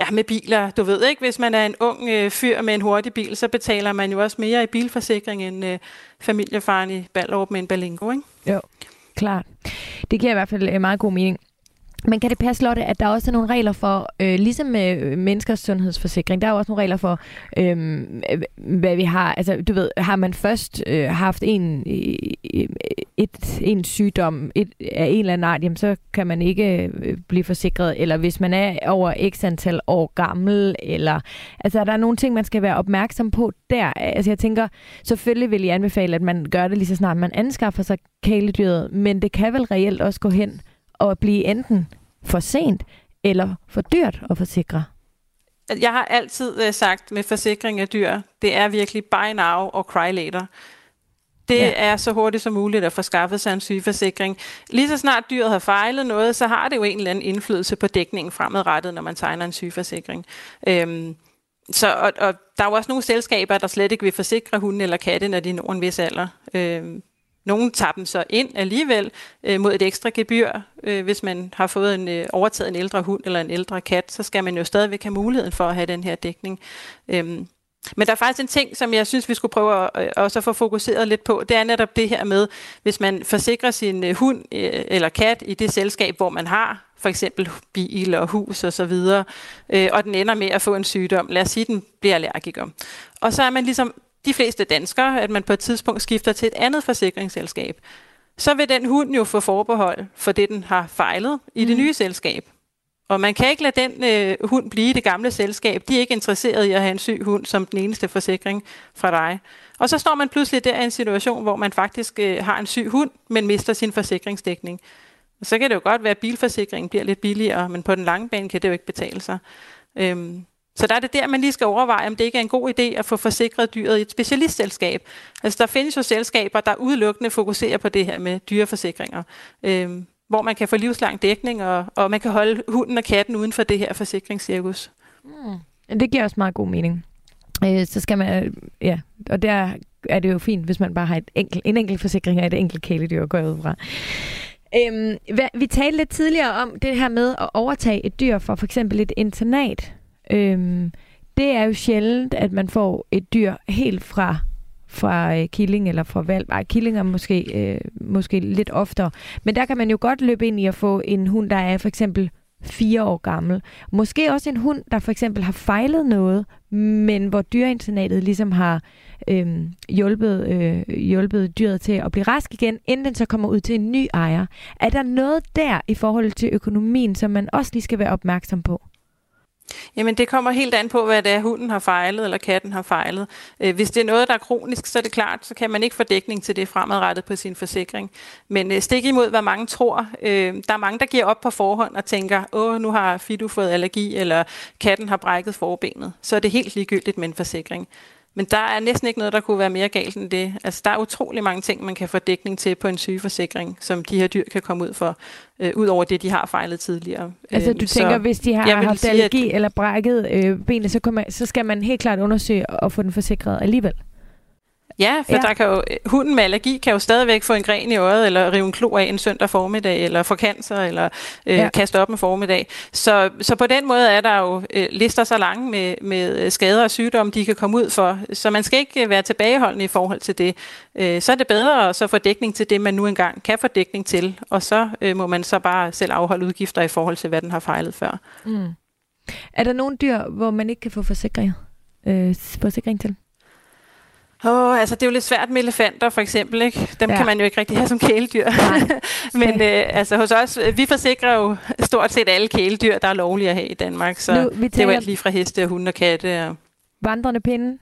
ja, med biler. Du ved ikke, hvis man er en ung øh, fyr med en hurtig bil, så betaler man jo også mere i bilforsikring end øh, familiefaren i Ballerup med en Balingo. Ikke? Jo, klart. Det giver i hvert fald øh, meget god mening. Men kan det passe, Lotte, at der også er nogle regler for, øh, ligesom med øh, menneskers sundhedsforsikring, der er også nogle regler for, øh, hvad vi har. Altså, du ved, har man først øh, haft en, øh, øh, et, en sygdom et, af en eller anden art, jamen, så kan man ikke øh, blive forsikret. Eller hvis man er over x antal år gammel, eller... Altså, der er nogle ting, man skal være opmærksom på der. Altså, jeg tænker, selvfølgelig vil jeg anbefale, at man gør det lige så snart man anskaffer sig kæledyret, men det kan vel reelt også gå hen at blive enten for sent eller for dyrt at forsikre? Jeg har altid uh, sagt med forsikring af dyr, det er virkelig buy now og cry later. Det ja. er så hurtigt som muligt at få skaffet sig en sygeforsikring. Lige så snart dyret har fejlet noget, så har det jo en eller anden indflydelse på dækningen fremadrettet, når man tegner en sygeforsikring. Øhm, så, og, og der er jo også nogle selskaber, der slet ikke vil forsikre hunden eller katte, når de når en vis alder. Øhm, nogle tager dem så ind alligevel øh, mod et ekstra gebyr. Øh, hvis man har fået en øh, overtaget en ældre hund eller en ældre kat, så skal man jo stadigvæk have muligheden for at have den her dækning. Øhm, men der er faktisk en ting, som jeg synes, vi skulle prøve at, øh, også at få fokuseret lidt på. Det er netop det her med, hvis man forsikrer sin øh, hund øh, eller kat i det selskab, hvor man har for eksempel bil og hus og så videre, øh, og den ender med at få en sygdom. Lad os sige, den bliver allergiker. Og så er man ligesom de fleste danskere, at man på et tidspunkt skifter til et andet forsikringsselskab, så vil den hund jo få forbehold for det, den har fejlet i det mm. nye selskab. Og man kan ikke lade den øh, hund blive i det gamle selskab. De er ikke interesseret i at have en syg hund som den eneste forsikring fra dig. Og så står man pludselig der i en situation, hvor man faktisk øh, har en syg hund, men mister sin forsikringsdækning. Og så kan det jo godt være, at bilforsikringen bliver lidt billigere, men på den lange bane kan det jo ikke betale sig. Øhm, så der er det der, man lige skal overveje, om det ikke er en god idé at få forsikret dyret i et specialistselskab. Altså der findes jo selskaber, der udelukkende fokuserer på det her med dyreforsikringer, øh, hvor man kan få livslang dækning, og, og man kan holde hunden og katten uden for det her forsikringscirkus. Mm. Det giver også meget god mening. Øh, så skal man, øh, ja, og der er det jo fint, hvis man bare har et enkelt, en enkelt forsikring af et enkelt kæledyr at gå ud fra. Øhm, vi talte lidt tidligere om det her med at overtage et dyr for for eksempel et internat. Øhm, det er jo sjældent, at man får et dyr helt fra fra øh, killing eller fra valg. Ej, killinger måske, øh, måske lidt oftere. Men der kan man jo godt løbe ind i at få en hund, der er for eksempel fire år gammel. Måske også en hund, der for eksempel har fejlet noget, men hvor dyreinternatet ligesom har øh, hjulpet, øh, hjulpet dyret til at blive rask igen, inden den så kommer ud til en ny ejer. Er der noget der i forhold til økonomien, som man også lige skal være opmærksom på? Jamen, det kommer helt an på, hvad det er, hunden har fejlet, eller katten har fejlet. Øh, hvis det er noget, der er kronisk, så er det klart, så kan man ikke få dækning til det fremadrettet på sin forsikring. Men øh, stik imod, hvad mange tror. Øh, der er mange, der giver op på forhånd og tænker, åh, nu har Fidu fået allergi, eller katten har brækket forbenet. Så er det helt ligegyldigt med en forsikring. Men der er næsten ikke noget, der kunne være mere galt end det. Altså, der er utrolig mange ting, man kan få dækning til på en sygeforsikring, som de her dyr kan komme ud for, øh, ud over det, de har fejlet tidligere. Altså, du øhm, tænker, så hvis de har haft sige, allergi at, eller brækket øh, benet, så, man, så skal man helt klart undersøge og få den forsikret alligevel? Ja, for ja. Der kan jo, hunden med allergi kan jo stadigvæk få en gren i øjet, eller rive en klo af en søndag formiddag, eller få cancer, eller øh, ja. kaste op en formiddag. Så, så på den måde er der jo øh, lister så lange med, med skader og sygdomme, de kan komme ud for. Så man skal ikke være tilbageholdende i forhold til det. Øh, så er det bedre at så få dækning til det, man nu engang kan få dækning til, og så øh, må man så bare selv afholde udgifter i forhold til, hvad den har fejlet før. Mm. Er der nogle dyr, hvor man ikke kan få forsikring, øh, forsikring til? Oh, altså det er jo lidt svært med elefanter for eksempel, ikke? Dem ja. kan man jo ikke rigtig have som kæledyr. Men øh, altså hos os, vi forsikrer jo stort set alle kæledyr, der er lovlige at have i Danmark. Så nu, det er jo alt lige fra heste, hunde og katte. Og... Vandrende pinde?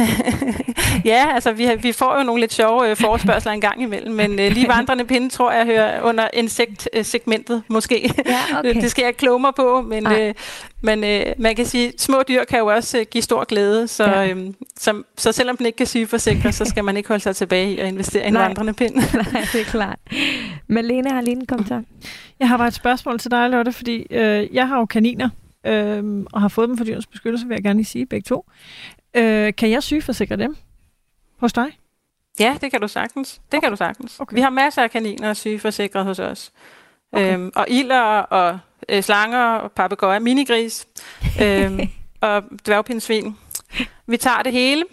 ja, altså vi, vi får jo nogle lidt sjove øh, forespørgseler en gang imellem, men øh, lige vandrende pinde tror jeg hører under insekt-segmentet øh, måske. Ja, okay. det skal jeg kloge mig på, men, øh, men øh, man kan sige, at små dyr kan jo også øh, give stor glæde, så, ja. øh, så, så selvom den ikke kan sygeforsikre, så skal man ikke holde sig tilbage i at investere i en vandrende pind. Nej, det er klart. Malene har lige en kommentar. Jeg har bare et spørgsmål til dig, Lotte, fordi øh, jeg har jo kaniner, øh, og har fået dem for dyrens beskyttelse, vil jeg gerne lige sige, begge to. Øh, kan jeg sygeforsikre dem hos dig? Ja, det kan du sagtens. Det okay. kan du sagtens. Okay. Vi har masser af kaniner sygeforsikret hos os. Okay. Øhm, og ilder og øh, slanger og papegøjer, minigris øhm, og dværgpindsvin. Vi tager det hele.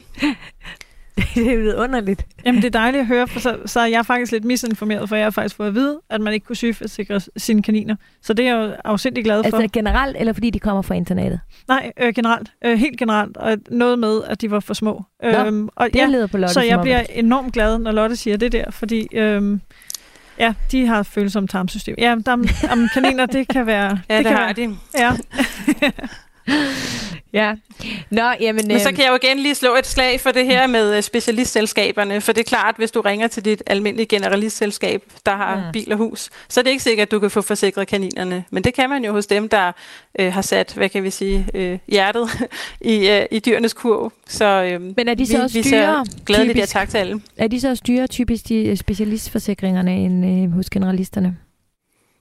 det er underligt. Jamen, det er dejligt at høre, for så, så er jeg faktisk lidt misinformeret, for jeg har faktisk fået at vide, at man ikke kunne sygeforsikre sine kaniner. Så det er jeg jo afsindig glad for. Altså generelt, eller fordi de kommer fra internatet? Nej, øh, generelt. Øh, helt generelt. Og noget med, at de var for små. Nå, øhm, og, det ja, leder på Lotte. Så jeg bliver enormt glad, når Lotte siger det der, fordi... Øhm, Ja, de har følsomt tarmsystem. Ja, der, um, kaniner, det kan være... Ja, det, det kan har være, de. Ja. ja. Nå, jamen, Men så øhm, kan jeg jo igen lige slå et slag for det her med øh, specialistselskaberne, for det er klart, hvis du ringer til dit almindelige generalistselskab, der har mm. bil og hus, så er det ikke sikkert, at du kan få forsikret kaninerne. Men det kan man jo hos dem, der øh, har sat, hvad kan vi sige, øh, hjertet i, øh, i dyrenes kurv. Så øh, Men er de så vi, også vi dyre, gladeligt typisk, tak til alle. Er de så også dyre typisk de øh, specialistforsikringerne end øh, hos generalisterne?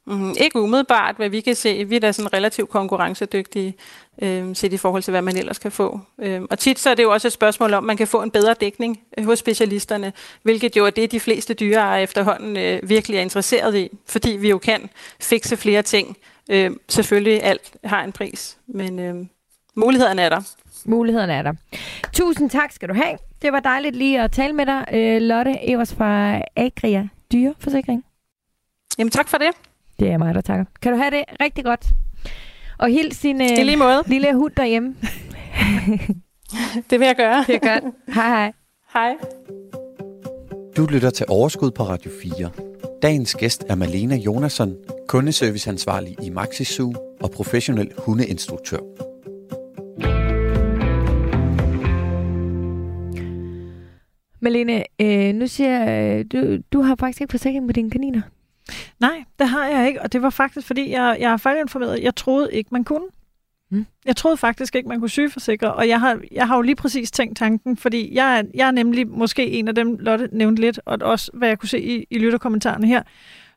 Mm, ikke umiddelbart, hvad vi kan se. Vi er da sådan relativt konkurrencedygtige, øh, set i forhold til, hvad man ellers kan få. Øh, og tit så er det jo også et spørgsmål om, man kan få en bedre dækning øh, hos specialisterne, hvilket jo er det, de fleste dyreejere efterhånden øh, virkelig er interesseret i, fordi vi jo kan fikse flere ting. Øh, selvfølgelig alt har en pris, men øh, mulighederne er der. Mulighederne er der. Tusind tak skal du have. Det var dejligt lige at tale med dig, øh, Lotte Evers fra Agria Dyreforsikring. Jamen tak for det. Det er mig, der takker. Kan du have det rigtig godt? Og hils sin øh, lige måde. lille hund derhjemme. det vil jeg gøre. Det er godt. Hej hej. Hej. Du lytter til Overskud på Radio 4. Dagens gæst er Malena Jonasson, kundeserviceansvarlig i Maxi og professionel hundeinstruktør. Malene, øh, nu siger jeg, du, du har faktisk ikke forsikring på dine kaniner. Nej, det har jeg ikke, og det var faktisk, fordi jeg, jeg er fejlinformeret. Jeg troede ikke, man kunne. Mm. Jeg troede faktisk ikke, man kunne sygeforsikre, og jeg har, jeg har jo lige præcis tænkt tanken, fordi jeg er, jeg er nemlig måske en af dem, Lotte nævnte lidt, og også hvad jeg kunne se i, i lytterkommentarerne her,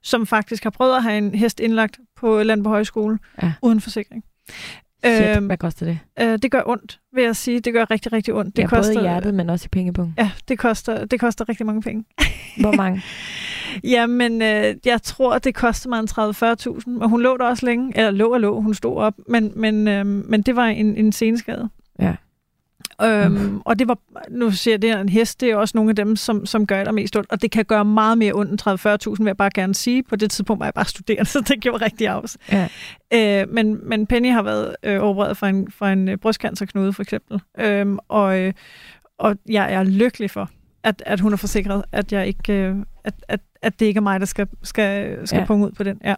som faktisk har prøvet at have en hest indlagt på Landborg Højskole ja. uden forsikring. Shit, øhm, hvad koster det? Øh, det gør ondt, vil jeg sige. Det gør rigtig, rigtig ondt. Det ja, koster, både i hjertet, men også i pengepunkt. Ja, det koster, det koster rigtig mange penge. Hvor mange? Jamen, øh, jeg tror, det koster mig en 30-40.000, og hun lå der også længe. Eller lå og lå, hun stod op. Men, men, øh, men det var en, en seneskade. Ja. Øhm. Og det var, nu siger jeg, det er en hest, det er også nogle af dem, som, som gør det mest ondt, og det kan gøre meget mere ondt end 30-40.000, vil jeg bare gerne sige. På det tidspunkt var jeg bare studerende, så det gjorde rigtig afs. Ja. Øh, men, men Penny har været øh, opereret for en, for en øh, brystcancerknude, for eksempel. Øhm, og, øh, og jeg er lykkelig for, at, at hun er forsikret, at jeg ikke, øh, at, at, at det ikke er mig, der skal, skal, skal ja. punge ud på den. Ja.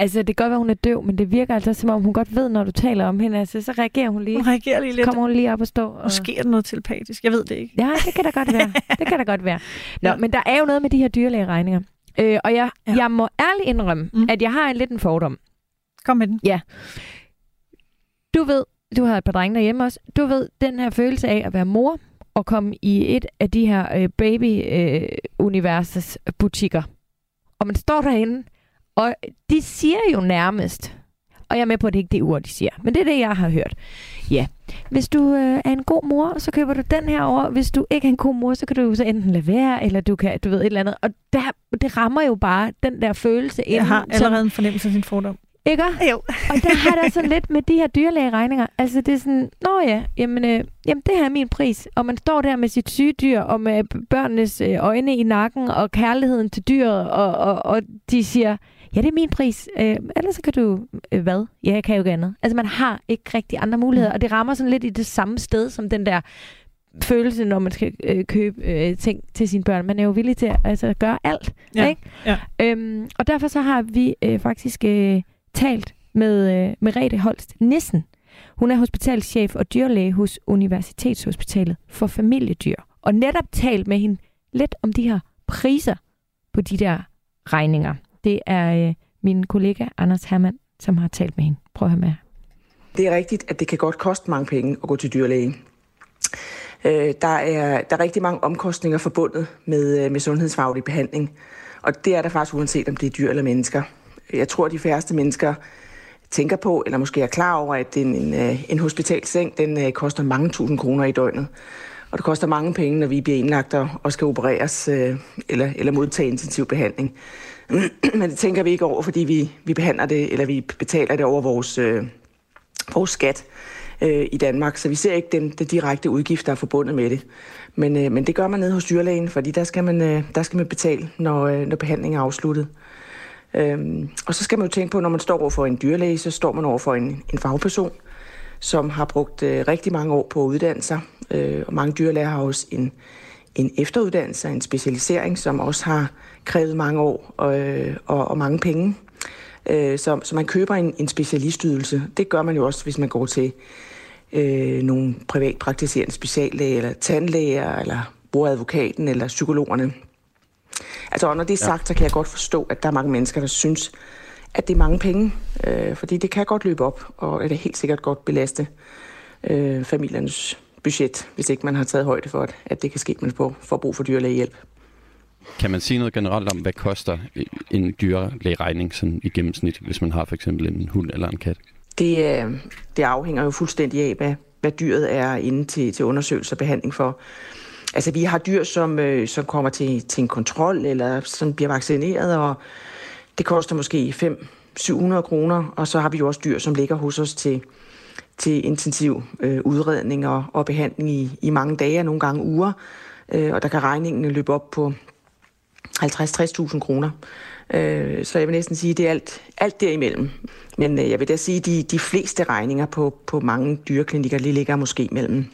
Altså, det kan godt være, hun er døv, men det virker altså, som om hun godt ved, når du taler om hende. Altså, så reagerer hun lige. Hun reagerer lige Så lidt. kommer hun lige op og stå. Og... Måske er der noget telepatisk. Jeg ved det ikke. Ja, det kan da godt være. Det kan da godt være. Nå, Ja. men der er jo noget med de her dyrlægeregninger. Øh, og jeg, ja. Ja. jeg må ærligt indrømme, mm. At jeg har en lidt en fordom. Kom med den. Du ved, du har et par drenge derhjemme også, du ved den her følelse af at være mor og komme i et af de her øh, baby-universets butikker. Og man står derinde, og de siger jo nærmest, og jeg er med på, at det ikke er det ord, de siger, men det er det, jeg har hørt. Ja, hvis du øh, er en god mor, så køber du den her over. Hvis du ikke er en god mor, så kan du jo så enten lade være, eller du kan, du ved, et eller andet. Og der, det rammer jo bare den der følelse ind. Jeg har allerede en fornemmelse af sin fordom. Ikke? Jo. Og der har der sådan lidt med de her dyrlægeregninger. Altså det er sådan, nå ja, jamen, øh, jamen det her er min pris. Og man står der med sit syge dyr, og med børnenes øh, øjne i nakken, og kærligheden til dyret, og, og, og de siger, ja det er min pris. Øh, ellers så kan du, øh, hvad? Ja, jeg kan jo ikke andet. Altså man har ikke rigtig andre muligheder, og det rammer sådan lidt i det samme sted, som den der følelse, når man skal øh, købe øh, ting til sine børn. Man er jo villig til at altså, gøre alt. Ja, Ikke? ja. Øhm, og derfor så har vi øh, faktisk øh, talt med øh, Merete Holst Nissen. Hun er hospitalschef og dyrlæge hos Universitetshospitalet for familiedyr. Og netop talt med hende lidt om de her priser på de der regninger. Det er øh, min kollega Anders Hermann, som har talt med hende. Prøv at høre med. Det er rigtigt, at det kan godt koste mange penge at gå til dyrlæge. Øh, der, er, der er rigtig mange omkostninger forbundet med, øh, med sundhedsfaglig behandling. Og det er der faktisk uanset om det er dyr eller mennesker. Jeg tror, at de færreste mennesker tænker på, eller måske er klar over, at en, en, øh, en hospitalseng, den øh, koster mange tusind kroner i døgnet. Og det koster mange penge, når vi bliver indlagt og og skal opereres øh, eller, eller modtage intensiv behandling. Men det tænker vi ikke over, fordi vi, vi behandler det, eller vi betaler det over vores, øh, vores skat øh, i Danmark. Så vi ser ikke den, den direkte udgift, der er forbundet med det. Men, øh, men det gør man nede hos dyrlægen, fordi der skal man, øh, der skal man betale, når, øh, når behandlingen er afsluttet. Øhm, og så skal man jo tænke på, når man står over for en dyrlæge, så står man over for en, en fagperson, som har brugt øh, rigtig mange år på at uddanne sig. Øh, og mange dyrlæger har også en, en efteruddannelse, en specialisering, som også har krævet mange år øh, og, og mange penge. Øh, så, så man køber en, en specialistydelse. Det gør man jo også, hvis man går til øh, nogle privatpraktiserende speciallæger, eller tandlæger, eller bruger advokaten, eller psykologerne. Altså, og når det er sagt, så kan jeg godt forstå, at der er mange mennesker, der synes, at det er mange penge. Øh, fordi det kan godt løbe op, og det er helt sikkert godt belaste øh, familiernes budget, hvis ikke man har taget højde for, at, at det kan ske, man får, får brug for dyrlægehjælp. Kan man sige noget generelt om, hvad koster en dyrlægeregning sådan i gennemsnit, hvis man har for eksempel en hund eller en kat? Det, øh, det afhænger jo fuldstændig af, hvad, hvad dyret er inde til, til undersøgelse og behandling for. Altså, vi har dyr, som, øh, som kommer til, til en kontrol, eller som bliver vaccineret, og det koster måske 500-700 kroner. Og så har vi jo også dyr, som ligger hos os til, til intensiv øh, udredning og, og behandling i, i mange dage, og nogle gange uger. Øh, og der kan regningen løbe op på 50-60.000 kroner. Øh, så jeg vil næsten sige, at det er alt, alt derimellem. Men øh, jeg vil da sige, at de, de fleste regninger på, på mange dyreklinikker lige ligger måske mellem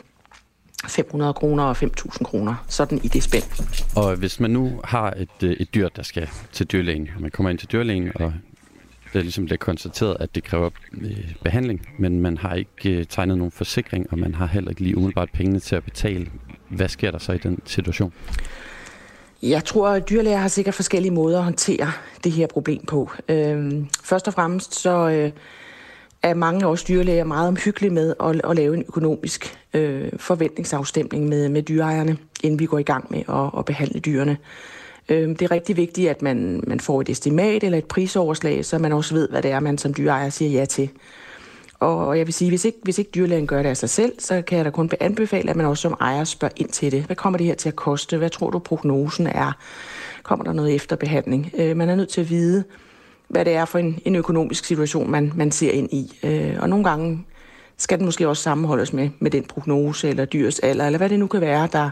500 kroner og 5.000 kroner. Sådan i det spænd. Og hvis man nu har et, øh, et dyr, der skal til dyrlægen, og man kommer ind til dyrlægen, og det ligesom bliver konstateret, at det kræver øh, behandling, men man har ikke øh, tegnet nogen forsikring, og man har heller ikke lige umiddelbart pengene til at betale. Hvad sker der så i den situation? Jeg tror, at dyrlæger har sikkert forskellige måder at håndtere det her problem på. Øhm, først og fremmest så øh, er mange af os dyrlæger meget omhyggelige med at, at lave en økonomisk øh, forventningsafstemning med, med dyreejerne, inden vi går i gang med at, at behandle dyrene. Øh, det er rigtig vigtigt, at man, man får et estimat eller et prisoverslag, så man også ved, hvad det er, man som dyreejer siger ja til. Og jeg vil sige, hvis ikke, hvis ikke dyrlægen gør det af sig selv, så kan jeg da kun anbefale, at man også som ejer spørger ind til det. Hvad kommer det her til at koste? Hvad tror du prognosen er? Kommer der noget efterbehandling? Øh, man er nødt til at vide, hvad det er for en, en økonomisk situation, man, man ser ind i. Øh, og nogle gange skal den måske også sammenholdes med, med den prognose eller dyrs alder, eller hvad det nu kan være, der,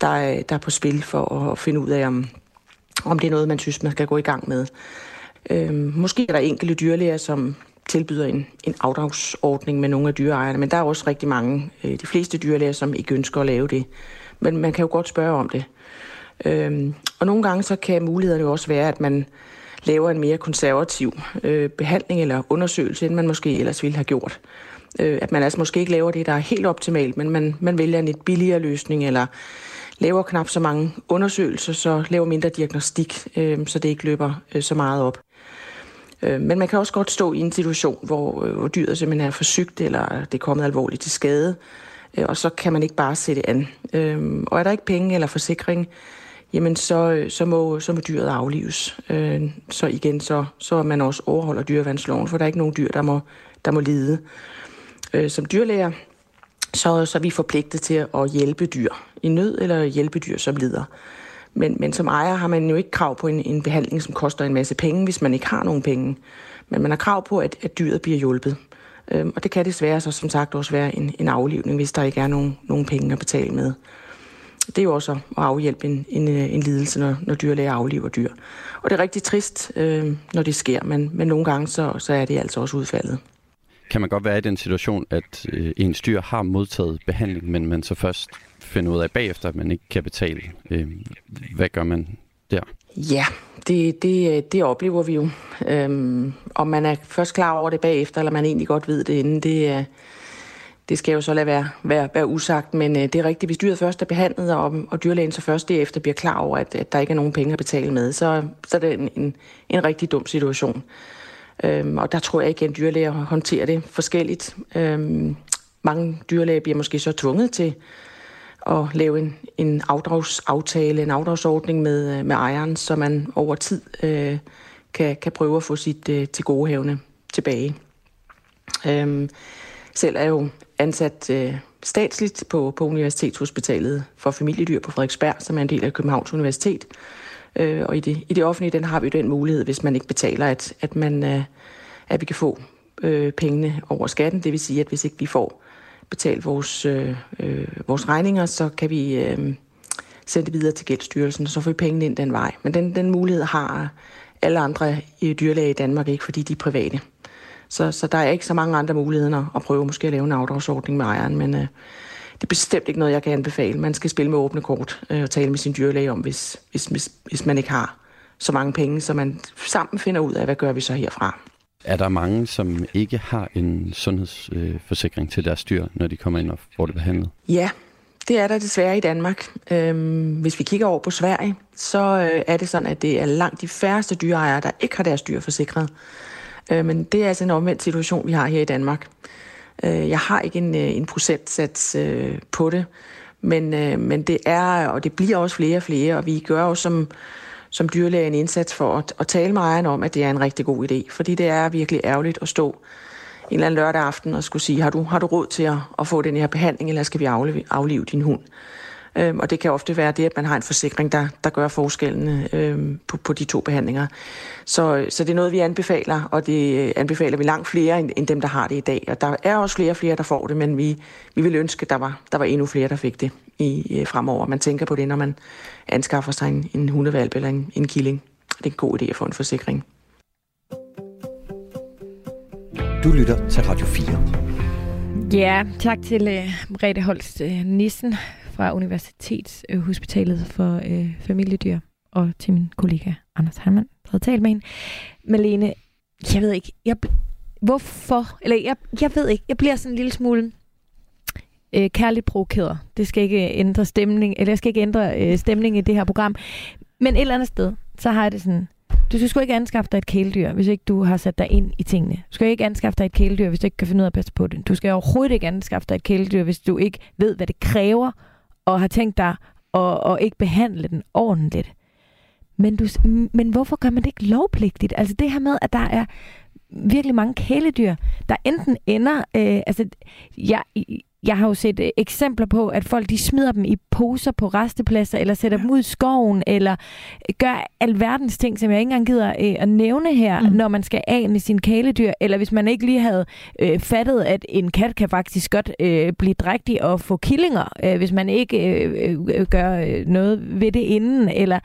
der, der er på spil for at finde ud af, om, om det er noget, man synes, man skal gå i gang med. Øh, måske er der enkelte dyrlæger, som tilbyder en, en afdragsordning med nogle af dyreejerne, men der er også rigtig mange, øh, de fleste dyrlæger, som ikke ønsker at lave det. Men man kan jo godt spørge om det. Øhm, og nogle gange så kan mulighederne jo også være, at man laver en mere konservativ øh, behandling eller undersøgelse, end man måske ellers ville have gjort. Øh, at man altså måske ikke laver det, der er helt optimalt, men man, man vælger en lidt billigere løsning, eller laver knap så mange undersøgelser, så laver mindre diagnostik, øh, så det ikke løber øh, så meget op. Øh, men man kan også godt stå i en situation, hvor, øh, hvor dyret simpelthen er for sygt, eller det er kommet alvorligt til skade, øh, og så kan man ikke bare sætte an. Øh, og er der ikke penge eller forsikring, jamen så, øh, så, må, så må dyret aflives. Øh, så igen, så, så man også overholder dyrevandsloven, for der er ikke nogen dyr, der må, der må lide. Øh, som dyrlæger, så, så er vi forpligtet til at hjælpe dyr i nød, eller hjælpe dyr, som lider. Men, men som ejer har man jo ikke krav på en, en behandling, som koster en masse penge, hvis man ikke har nogen penge. Men man har krav på, at, at dyret bliver hjulpet. Øhm, og det kan desværre så som sagt også være en, en aflivning, hvis der ikke er nogen, nogen penge at betale med. Det er jo også at afhjælpe en, en, en lidelse, når, når dyrlæger afliver dyr. Og det er rigtig trist, øh, når det sker, men, men nogle gange så, så er det altså også udfaldet. Kan man godt være i den situation, at øh, ens dyr har modtaget behandling, men man så først finder ud af bagefter, at man ikke kan betale? Øh, hvad gør man der? Ja, det, det, det oplever vi jo. Øhm, om man er først klar over det bagefter, eller man egentlig godt ved det inden, det, øh, det skal jo så lade være, være, være usagt. Men øh, det er rigtigt, hvis dyret først er behandlet, og, og dyrlægen så først derefter bliver klar over, at, at der ikke er nogen penge at betale med, så, så er det en, en, en rigtig dum situation. Øhm, og der tror jeg igen, at dyrlæger håndterer det forskelligt. Øhm, mange dyrlæger bliver måske så tvunget til at lave en, en afdragsaftale, en afdragsordning med, øh, med ejeren, så man over tid øh, kan, kan prøve at få sit øh, til godehavne tilbage. Øhm, selv er jo ansat øh, statsligt på, på Universitetshospitalet for familiedyr på Frederiksberg, som er en del af Københavns Universitet. Øh, og i det, i det offentlige, den har vi den mulighed, hvis man ikke betaler, at, at, man, øh, at vi kan få øh, pengene over skatten. Det vil sige, at hvis ikke vi får betalt vores, øh, øh, vores regninger, så kan vi øh, sende det videre til Gældsstyrelsen, og så får vi pengene ind den vej. Men den, den mulighed har alle andre i dyrlæge i Danmark ikke, fordi de er private. Så, så der er ikke så mange andre muligheder at prøve måske at lave en afdragsordning med ejeren, men øh, det er bestemt ikke noget, jeg kan anbefale. Man skal spille med åbne kort øh, og tale med sin dyrlæge om, hvis, hvis, hvis, hvis man ikke har så mange penge, så man sammen finder ud af, hvad gør vi så herfra. Er der mange, som ikke har en sundhedsforsikring til deres dyr, når de kommer ind og får det behandlet? Ja, det er der desværre i Danmark. Øhm, hvis vi kigger over på Sverige, så øh, er det sådan, at det er langt de færreste dyreejere, der ikke har deres dyr forsikret. Øh, men det er altså en omvendt situation, vi har her i Danmark. Øh, jeg har ikke en, øh, en procentsats øh, på det, men, øh, men det er, og det bliver også flere og flere, og vi gør jo som, som dyrlæge en indsats for at, at tale med ejeren om, at det er en rigtig god idé, fordi det er virkelig ærgerligt at stå en eller anden lørdag aften og skulle sige, har du, har du råd til at, at få den her behandling, eller skal vi aflive, aflive din hund? Øhm, og det kan ofte være det, at man har en forsikring, der, der gør forskellen øhm, på, på de to behandlinger. Så, så det er noget, vi anbefaler, og det anbefaler vi langt flere end, end dem, der har det i dag. Og der er også flere og flere, der får det, men vi, vi vil ønske, at der var, der var endnu flere, der fik det i, øh, fremover. Man tænker på det, når man anskaffer sig en, en hundevalp eller en, en killing. Det er en god idé at få en forsikring. Du lytter til Radio 4. Ja, tak til uh, Merete Holst uh, Nissen fra Universitetshospitalet for øh, Familiedyr, og til min kollega Anders Hermann, der havde talt med hende. Malene, jeg ved ikke, jeg, hvorfor, eller jeg, jeg ved ikke, jeg bliver sådan en lille smule øh, kærligt provokeret. Det skal ikke ændre stemning, eller jeg skal ikke ændre øh, stemning i det her program. Men et eller andet sted, så har jeg det sådan, du skal sgu ikke anskaffe dig et kæledyr, hvis ikke du har sat dig ind i tingene. Du skal ikke anskaffe dig et kæledyr, hvis du ikke kan finde ud af at passe på det. Du skal overhovedet ikke anskaffe dig et kæledyr, hvis du ikke ved, hvad det kræver, og har tænkt dig at, at ikke behandle den ordentligt. Men, du, men hvorfor gør man det ikke lovpligtigt? Altså det her med, at der er virkelig mange kæledyr, der enten ender... Øh, altså, jeg, jeg har jo set øh, eksempler på, at folk de smider dem i poser på restepladser, eller sætter ja. dem ud i skoven, eller gør alverdens ting, som jeg ikke engang gider øh, at nævne her, mm. når man skal af med sin kæledyr, eller hvis man ikke lige havde øh, fattet, at en kat kan faktisk godt øh, blive drægtig og få killinger, øh, hvis man ikke øh, øh, gør øh, noget ved det inden, eller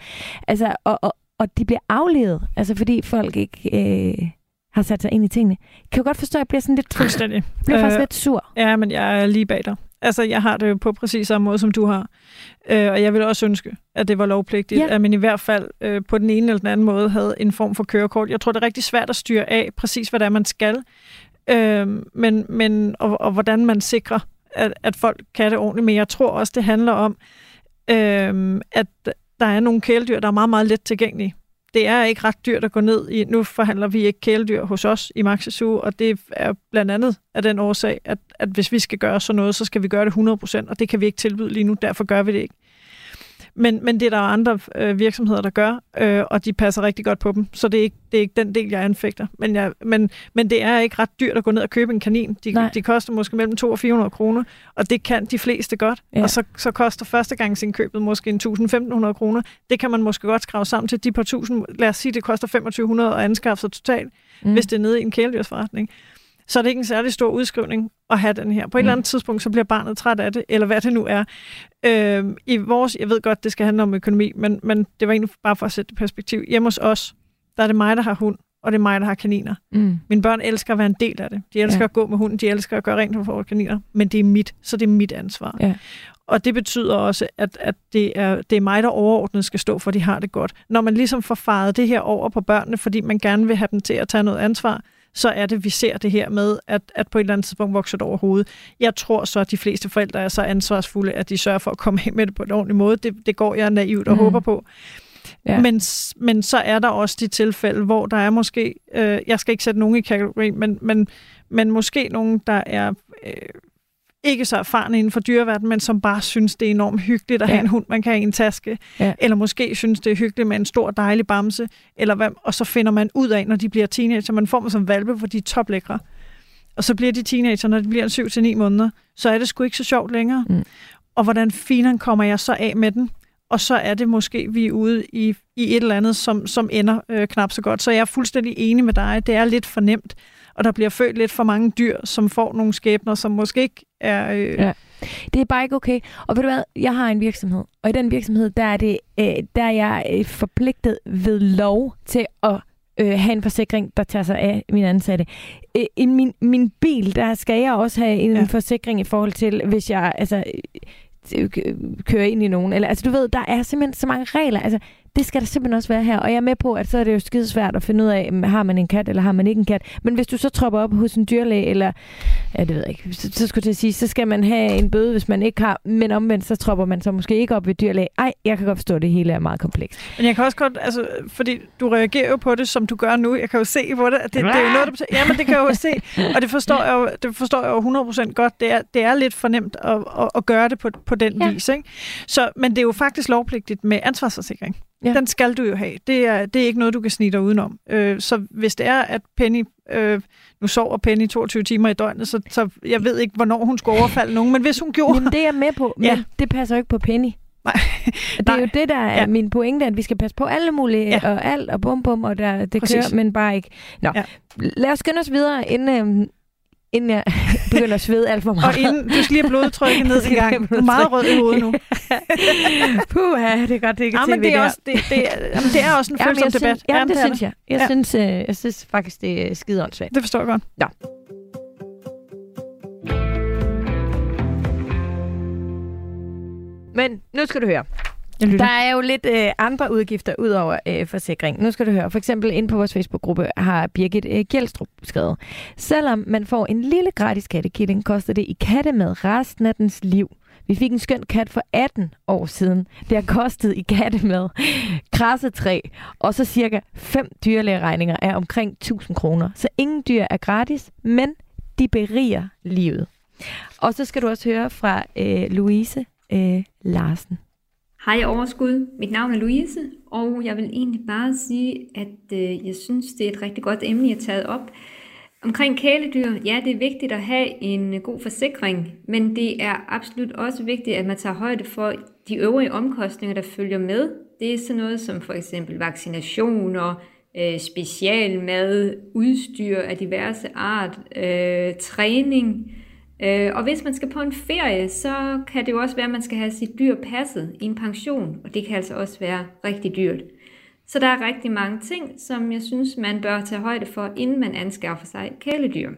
altså, og, og, og de bliver aflevet, altså fordi folk ikke... Øh, har sat sig ind i tingene. Kan du godt forstå, at jeg bliver sådan lidt... Fuldstændig. Jeg bliver faktisk øh, lidt sur. Ja, men jeg er lige bag dig. Altså, jeg har det jo på præcis samme måde, som du har. Øh, og jeg vil også ønske, at det var lovpligtigt, Ja. at man i hvert fald øh, på den ene eller den anden måde havde en form for kørekort. Jeg tror, det er rigtig svært at styre af præcis, hvad det er, man skal. Øh, men, men, og, og hvordan man sikrer, at, at folk kan det ordentligt. Men jeg tror også, det handler om, øh, at der er nogle kæledyr, der er meget, meget let tilgængelige. Det er ikke ret dyrt at gå ned i. Nu forhandler vi ikke kæledyr hos os i Maxi og det er blandt andet af den årsag, at, at hvis vi skal gøre sådan noget, så skal vi gøre det 100%, og det kan vi ikke tilbyde lige nu, derfor gør vi det ikke. Men, men det er der andre øh, virksomheder, der gør, øh, og de passer rigtig godt på dem. Så det er ikke, det er ikke den del, jeg anfægter. Men, jeg, men, men det er ikke ret dyrt at gå ned og købe en kanin. De, Nej. de koster måske mellem 200 og 400 kroner, og det kan de fleste godt. Ja. Og så, så koster førstegangsindkøbet måske en 1000-1500 kroner. Det kan man måske godt skrave sammen til de par tusind. Lad os sige, det koster 2500 at anskaffe sig totalt, mm. hvis det er nede i en kæledyrsforretning. Så er det ikke en særlig stor udskrivning at have den her. På et Mm. eller andet tidspunkt, så bliver barnet træt af det, eller hvad det nu er. Øh, I vores, jeg ved godt, det skal handle om økonomi, men, men det var egentlig bare for at sætte det perspektiv. Hjemme hos os, der er det mig, der har hund, og det er mig, der har kaniner. Mm. Mine børn elsker at være en del af det. De elsker ja. at gå med hunden, de elsker at gøre rent for vores kaniner, men det er mit, så det er mit ansvar. Ja. Og det betyder også, at, at det, er, det er mig, der overordnet skal stå for, at de har det godt. Når man ligesom får faret det her over på børnene, fordi man gerne vil have dem til at tage noget ansvar, så er det, vi ser det her med, at, at på et eller andet tidspunkt vokser det over hovedet. Jeg tror så, at de fleste forældre er så ansvarsfulde, at de sørger for at komme af med det på en ordentlig måde. Det, det går jeg naivt og Mm. håber på. Ja. Men, men så er der også de tilfælde, hvor der er måske, øh, jeg skal ikke sætte nogen i kategori, men, men, men måske nogen, der er øh, ikke så erfarne inden for dyreverdenen, men som bare synes, det er enormt hyggeligt at Ja. have en hund, man kan have i en taske. Ja. Eller måske synes, det er hyggeligt med en stor, dejlig bamse. Eller hvad, og så finder man ud af, når de bliver teenager, man får dem som valpe, hvor de er toplækre. Og så bliver de teenager, når de bliver 7-9 måneder, så er det sgu ikke så sjovt længere. Mm. Og hvordan finan kommer jeg så af med den? Og så er det måske, vi er ude i, i et eller andet, som, som ender øh, knap så godt. Så jeg er fuldstændig enig med dig. Det er lidt for nemt, og der bliver født lidt for mange dyr, som får nogle skæbner, som måske ikke er... Øh, Ja. Det er bare ikke okay. Og ved du hvad, jeg har en virksomhed, og i den virksomhed, der er, det, øh, der er jeg øh, forpligtet ved lov til at øh, have en forsikring, der tager sig af mine ansatte. Øh, I min, min bil, der skal jeg også have en ja. Forsikring i forhold til, hvis jeg altså, øh, kører ind i nogen. Eller, altså, du ved, der er simpelthen så mange regler. Altså, det skal der simpelthen også være her. Og jeg er med på, at så er det jo skide svært at finde ud af, om har man en kat, eller har man ikke en kat. Men hvis du så tropper op hos en dyrlæge, eller ja, det ved jeg ikke, så, så skulle jeg til at sige, så skal man have en bøde, hvis man ikke har, men omvendt, så tropper man så måske ikke op ved dyrlæge. Ej, jeg kan godt forstå, at det hele er meget komplekst. Men jeg kan også godt, altså, fordi du reagerer jo på det, som du gør nu. Jeg kan jo se på det, det, det er jo noget, du... Ja, men det kan jeg jo se. Og det forstår jeg jo, det forstår jeg jo 100% godt. Det er, det er lidt fornemt at, at, at gøre det på, på den ja. vis. Ikke? Så, men det er jo faktisk lovpligtigt med ansvarsforsikring. Ja. Den skal du jo have. Det er, det er ikke noget, du kan snige dig udenom. Øh, så hvis det er, at Penny... Øh, nu sover Penny 22 timer i døgnet, så, så jeg ved ikke, hvornår hun skulle overfalde nogen. Men hvis hun gjorde... Jamen, det er jeg med på, men Ja. det passer jo ikke på Penny. Nej. Det er jo det, der er ja. Min pointe, at vi skal passe på alle mulige, ja. Og alt, og bum bum, og der, det Præcis. kører, men bare ikke. Nå, ja. Lad os skynde os videre, inden, øhm, inden jeg begynder at svede alt for meget. Og inden, du skal lige have blodtrykket ned en gang. Du er meget rød i hovedet nu. Puha, det er godt, det ikke Ja, TV, men det er, også, det, det, er, jamen, det er også en Jamen, følsom debat. Synes, jamen, det er synes jeg. Jeg, Ja. synes, øh, jeg synes faktisk, det er skide åndssvagt. Det forstår jeg godt. Men nu skal du høre. Jeg lytter. Der er jo lidt øh, andre udgifter ud over øh, forsikring. Nu skal du høre. For eksempel ind på vores Facebook-gruppe har Birgit øh, Gjelstrup skrevet. Selvom man får en lille gratis kattekilling, koster det i katte med resten af dens liv. Vi fik en skøn kat for 18 år siden. Det har kostet i kattemad, krassetræ og så cirka 5 dyrlægeregninger er omkring 1000 kroner. Så ingen dyr er gratis, men de beriger livet. Og så skal du også høre fra øh, Louise øh, Larsen. Hej Overskud, mit navn er Louise, og jeg vil egentlig bare sige, at øh, jeg synes, det er et rigtig godt emne, jeg har taget op. Omkring kæledyr, ja, det er vigtigt at have en god forsikring, men det er absolut også vigtigt, at man tager højde for de øvrige omkostninger, der følger med. Det er sådan noget som for eksempel vaccinationer, øh, specialmad, udstyr af diverse art, øh, træning, Øh, og hvis man skal på en ferie, så kan det jo også være, at man skal have sit dyr passet i en pension, og det kan altså også være rigtig dyrt. Så der er rigtig mange ting, som jeg synes, man bør tage højde for, inden man anskaffer sig et kæledyr.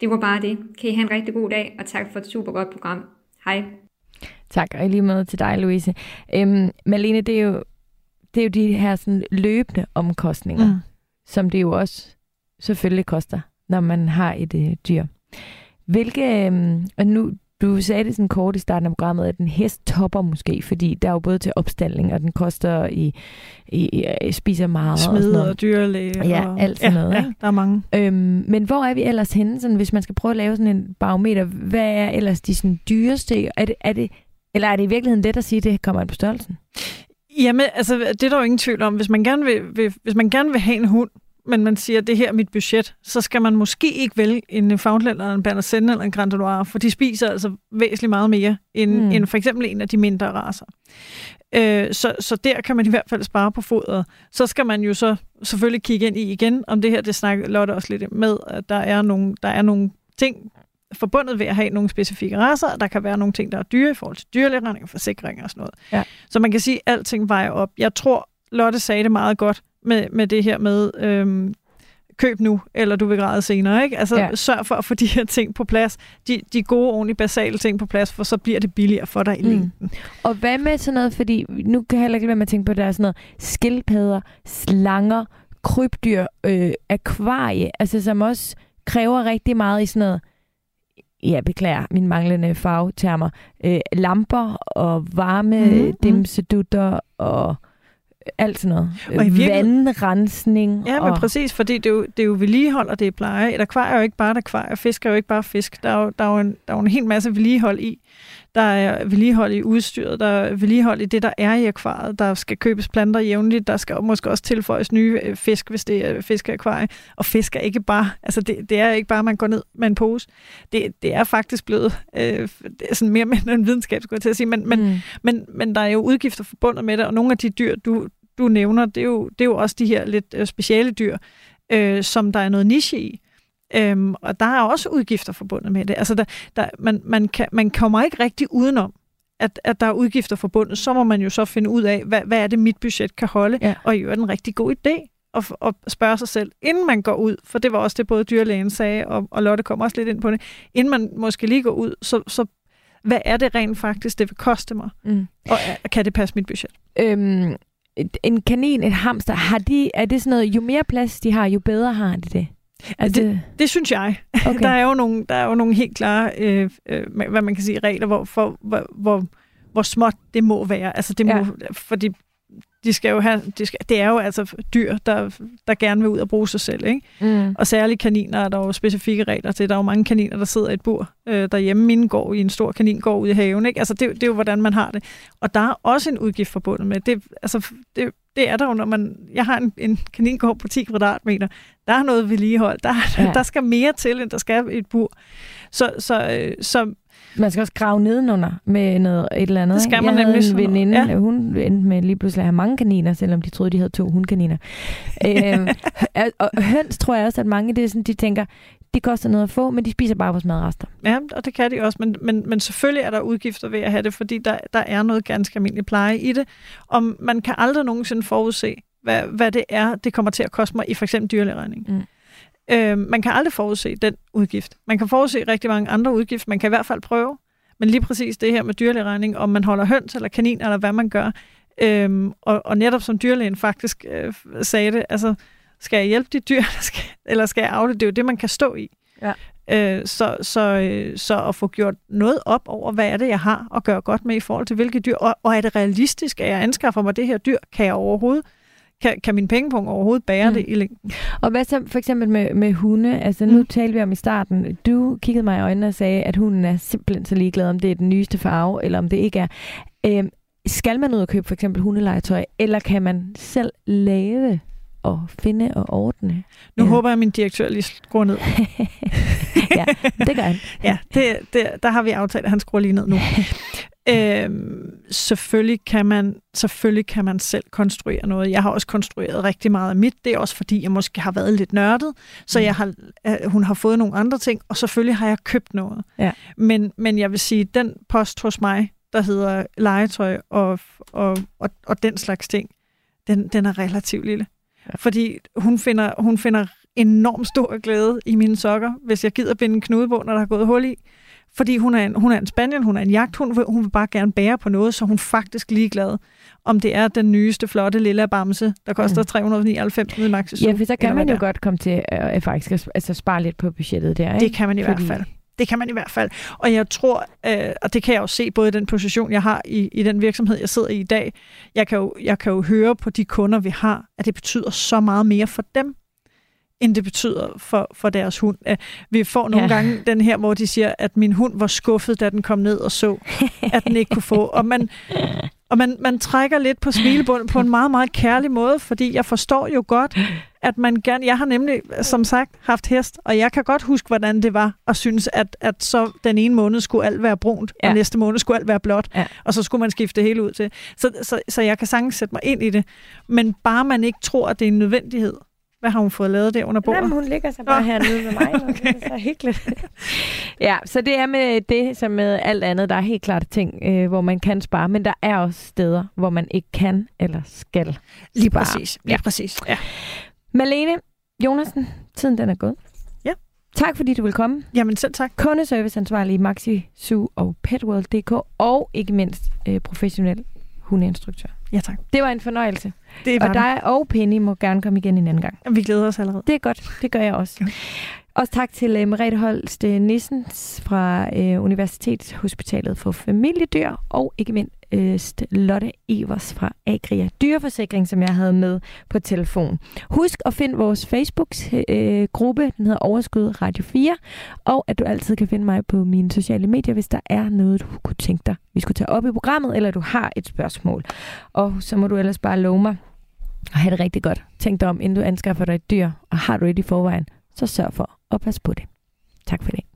Det var bare det. Kan I have en rigtig god dag, og tak for et super godt program. Hej. Tak, og lige med til dig, Louise. Øhm, Malene, det er jo, det er jo de her sådan, løbende omkostninger, mm. som det jo også selvfølgelig koster, når man har et øh, dyr. Hvilke, øhm, og nu, du sagde det sådan kort i starten af programmet, at en hest topper måske, fordi der er jo både til opstilling, og den koster i, i, i spiser meget. Smid og, og dyrlæge. Ja, og, alt sådan ja, noget. Ja, ikke? der er mange. Øhm, men hvor er vi ellers henne, sådan, hvis man skal prøve at lave sådan en barometer? Hvad er ellers de sådan, dyreste? Er det, er det, eller er det i virkeligheden let at sige, at det kommer an på størrelsen? Jamen, altså, det er der jo ingen tvivl om. Hvis man gerne vil, vil, hvis man gerne vil have en hund, men man siger, at det her er mit budget, så skal man måske ikke vælge en Newfoundland eller en Berner Senne eller en Grand Noir, for de spiser altså væsentligt meget mere end, mm. end for eksempel en af de mindre raser. Øh, så, så der kan man i hvert fald spare på fodret. Så skal man jo så selvfølgelig kigge ind i igen, om det her, det snakker Lotte også lidt med, at der er nogle, der er nogle ting forbundet ved at have nogle specifikke raser. Der kan være nogle ting, der er dyre i forhold til dyrlægning og forsikring og sådan noget. Ja. Så man kan sige, at alting vejer op. Jeg tror, Lotte sagde det meget godt med, med det her med, øhm, køb nu, eller du vil græde senere. Ikke? Altså ja. sørg for at få de her ting på plads. De, de gode, ordentlige, basale ting på plads, for så bliver det billigere for dig i mm. længden. Og hvad med sådan noget, fordi nu kan jeg heller ikke være med at tænke på, at der er sådan noget skildpadder, slanger, krybdyr, øh, akvarie, altså som også kræver rigtig meget i sådan noget ja, beklager min manglende fagtermer, øh, lamper og varme mm-hmm. dimsedutter og alt sådan noget. Og i virkelig... Vandrensning. Ja, men og... præcis, fordi det er, jo, det er jo vedligehold, og det er pleje. Et akvarie er jo ikke bare et akvarie, fisk er jo ikke bare fisk. Der er jo, der er jo, en, der er jo en hel masse vedligehold i. Der er vedligehold i udstyret, der er vedligehold i det, der er i akvariet. Der skal købes planter jævnligt, der skal måske også tilføjes nye øh, fisk, hvis det er fiskeakvarie. Og fisk er ikke bare, altså det, det er ikke bare, at man går ned med en pose. Det, det er faktisk blevet øh, det er sådan mere med en videnskab, skulle jeg til at sige. Men, men, mm. men, men der er jo udgifter forbundet med det, og nogle af de dyr, du, du nævner, det er, jo, det er jo også de her lidt øh, speciale dyr, øh, som der er noget niche i. Øhm, og der er også udgifter forbundet med det. Altså, der, der, man, man, kan, man kommer ikke rigtig udenom, at, at der er udgifter forbundet. Så må man jo så finde ud af, hvad, hvad er det, mit budget kan holde, ja. og i øvrigt en rigtig god idé at, at spørge sig selv, inden man går ud, for det var også det, både dyrlægen sagde, og, og Lotte kom også lidt ind på det, inden man måske lige går ud, så, så hvad er det rent faktisk, det vil koste mig? Mm. Og kan det passe mit budget? Øhm, en kanin, et hamster, har de, er det sådan noget, jo mere plads de har, jo bedre har de det? Altså, det, det synes jeg. Okay. Der, er jo nogle, der er jo nogle helt klare, øh, øh, hvad man kan sige, regler, hvor, for, hvor, hvor, hvor småt det må være. Altså det må, ja. fordi de skal jo have, de skal, det er jo altså dyr, der, der gerne vil ud og bruge sig selv. Ikke? Mm. Og særligt kaniner er der jo specifikke regler til. Der er jo mange kaniner, der sidder i et bur øh, derhjemme. Mine går i en stor kanin, går ud i haven. Ikke? Altså det, det er jo, hvordan man har det. Og der er også en udgift forbundet med det. Altså, det, det er der jo, når man... Jeg har en, en kaningård på 10 kvadratmeter. Der er noget vedligehold. Der, ja. der skal mere til, end der skal et bur. Så, så, øh, så man skal også grave nedenunder med noget, et eller andet. Det skal man jeg nemlig. en veninde, ja. hun endte med lige pludselig at have mange kaniner, selvom de troede, de havde to hundkaniner. øhm, og høns tror jeg også, at mange det er sådan, de tænker, de koster noget at få, men de spiser bare vores madrester. Ja, og det kan de også, men, men, men selvfølgelig er der udgifter ved at have det, fordi der, der er noget ganske almindelig pleje i det. Og man kan aldrig nogensinde forudse, hvad, hvad det er, det kommer til at koste mig i for eksempel dyrlægeregning. Mm. Øh, man kan aldrig forudse den udgift. Man kan forudse rigtig mange andre udgifter. Man kan i hvert fald prøve. Men lige præcis det her med dyrlægeregning, om man holder høns eller kanin, eller hvad man gør. Øhm, og, og netop som dyrlægen faktisk øh, sagde det, altså, skal jeg hjælpe de dyr, eller skal, eller skal jeg afle? Det er jo det, man kan stå i. Ja. Øh, så, så, øh, så at få gjort noget op over, hvad er det, jeg har at gøre godt med i forhold til hvilke dyr, og, og er det realistisk, at jeg anskaffer mig det her dyr? Kan jeg overhovedet kan, kan min pengepunkt overhovedet bære mm. det i længden? Og hvad så for eksempel med, med hunde? Altså nu mm. talte vi om i starten, du kiggede mig i øjnene og sagde, at hunden er simpelthen så ligeglad, om det er den nyeste farve, eller om det ikke er. Øhm, skal man ud og købe for eksempel hundelegetøj, eller kan man selv lave og finde og ordne. Nu ja. håber jeg, at min direktør lige skruer ned. ja, det gør han. ja, det, det, der har vi aftalt, at han skruer lige ned nu. Øhm, selvfølgelig, kan man, selvfølgelig kan man selv konstruere noget. Jeg har også konstrueret rigtig meget af mit. Det er også fordi, jeg måske har været lidt nørdet, så mm. jeg har, øh, hun har fået nogle andre ting, og selvfølgelig har jeg købt noget. Ja. Men, men jeg vil sige, den post hos mig, der hedder legetøj og, og, og, og den slags ting, den, den er relativt lille. Fordi hun finder, hun finder enormt stor glæde i mine sokker, hvis jeg gider binde en knude på, når der er gået hul i. Fordi hun er en, hun er en spaniel, hun er en jagthund, hun vil bare gerne bære på noget, så hun er faktisk ligeglad, om det er den nyeste, flotte lille bamse, der koster 399 nede i Maxi Ja, for så kan man jo godt komme til at faktisk altså, spare lidt på budgettet der, ikke? Det kan man i Fordi... hvert fald. Det kan man i hvert fald. Og jeg tror, øh, og det kan jeg jo se både i den position, jeg har i, i den virksomhed, jeg sidder i i dag, jeg kan, jo, jeg kan jo høre på de kunder, vi har, at det betyder så meget mere for dem, end det betyder for, for deres hund. Vi får nogle ja. gange den her, hvor de siger, at min hund var skuffet, da den kom ned og så, at den ikke kunne få. Og man, og man, man trækker lidt på smilebunden på en meget, meget kærlig måde, fordi jeg forstår jo godt, at man gerne... Jeg har nemlig, som sagt, haft hest, og jeg kan godt huske, hvordan det var at synes, at, at så den ene måned skulle alt være brunt, ja. og næste måned skulle alt være blåt, ja. og så skulle man skifte det hele ud til. Så, så, så jeg kan sagtens sætte mig ind i det, men bare man ikke tror, at det er en nødvendighed, hvad har hun fået lavet der under bordet? Jamen, hun ligger så bare oh. hernede med mig. okay. Det er så hyggeligt. ja, så det er med det, som med alt andet. Der er helt klart ting, øh, hvor man kan spare, men der er også steder, hvor man ikke kan eller skal Lige spare. præcis. Lige ja. præcis. Ja. Malene Jonasen, tiden den er gået. Ja. Tak fordi du vil komme. Jamen selv tak. Kundeserviceansvarlig i Maxi, Su og Petworld.dk og ikke mindst øh, professionel hundeinstruktør. Ja, tak. Det var en fornøjelse. Det var og dig og Penny må gerne komme igen en anden gang. Vi glæder os allerede. Det er godt. Det gør jeg også. Okay. Også tak til uh, Merete Holst Nissens fra uh, Universitetshospitalet for Familiedyr, og ikke mindst Øst Lotte Evers fra Agria Dyreforsikring, som jeg havde med på telefon. Husk at finde vores Facebook-gruppe, øh, den hedder Overskud Radio 4, og at du altid kan finde mig på mine sociale medier, hvis der er noget, du kunne tænke dig, vi skulle tage op i programmet, eller du har et spørgsmål. Og så må du ellers bare love mig, at have det rigtig godt. Tænk dig om, inden du anskaffer dig et dyr, og har du et i forvejen, så sørg for at passe på det. Tak for det.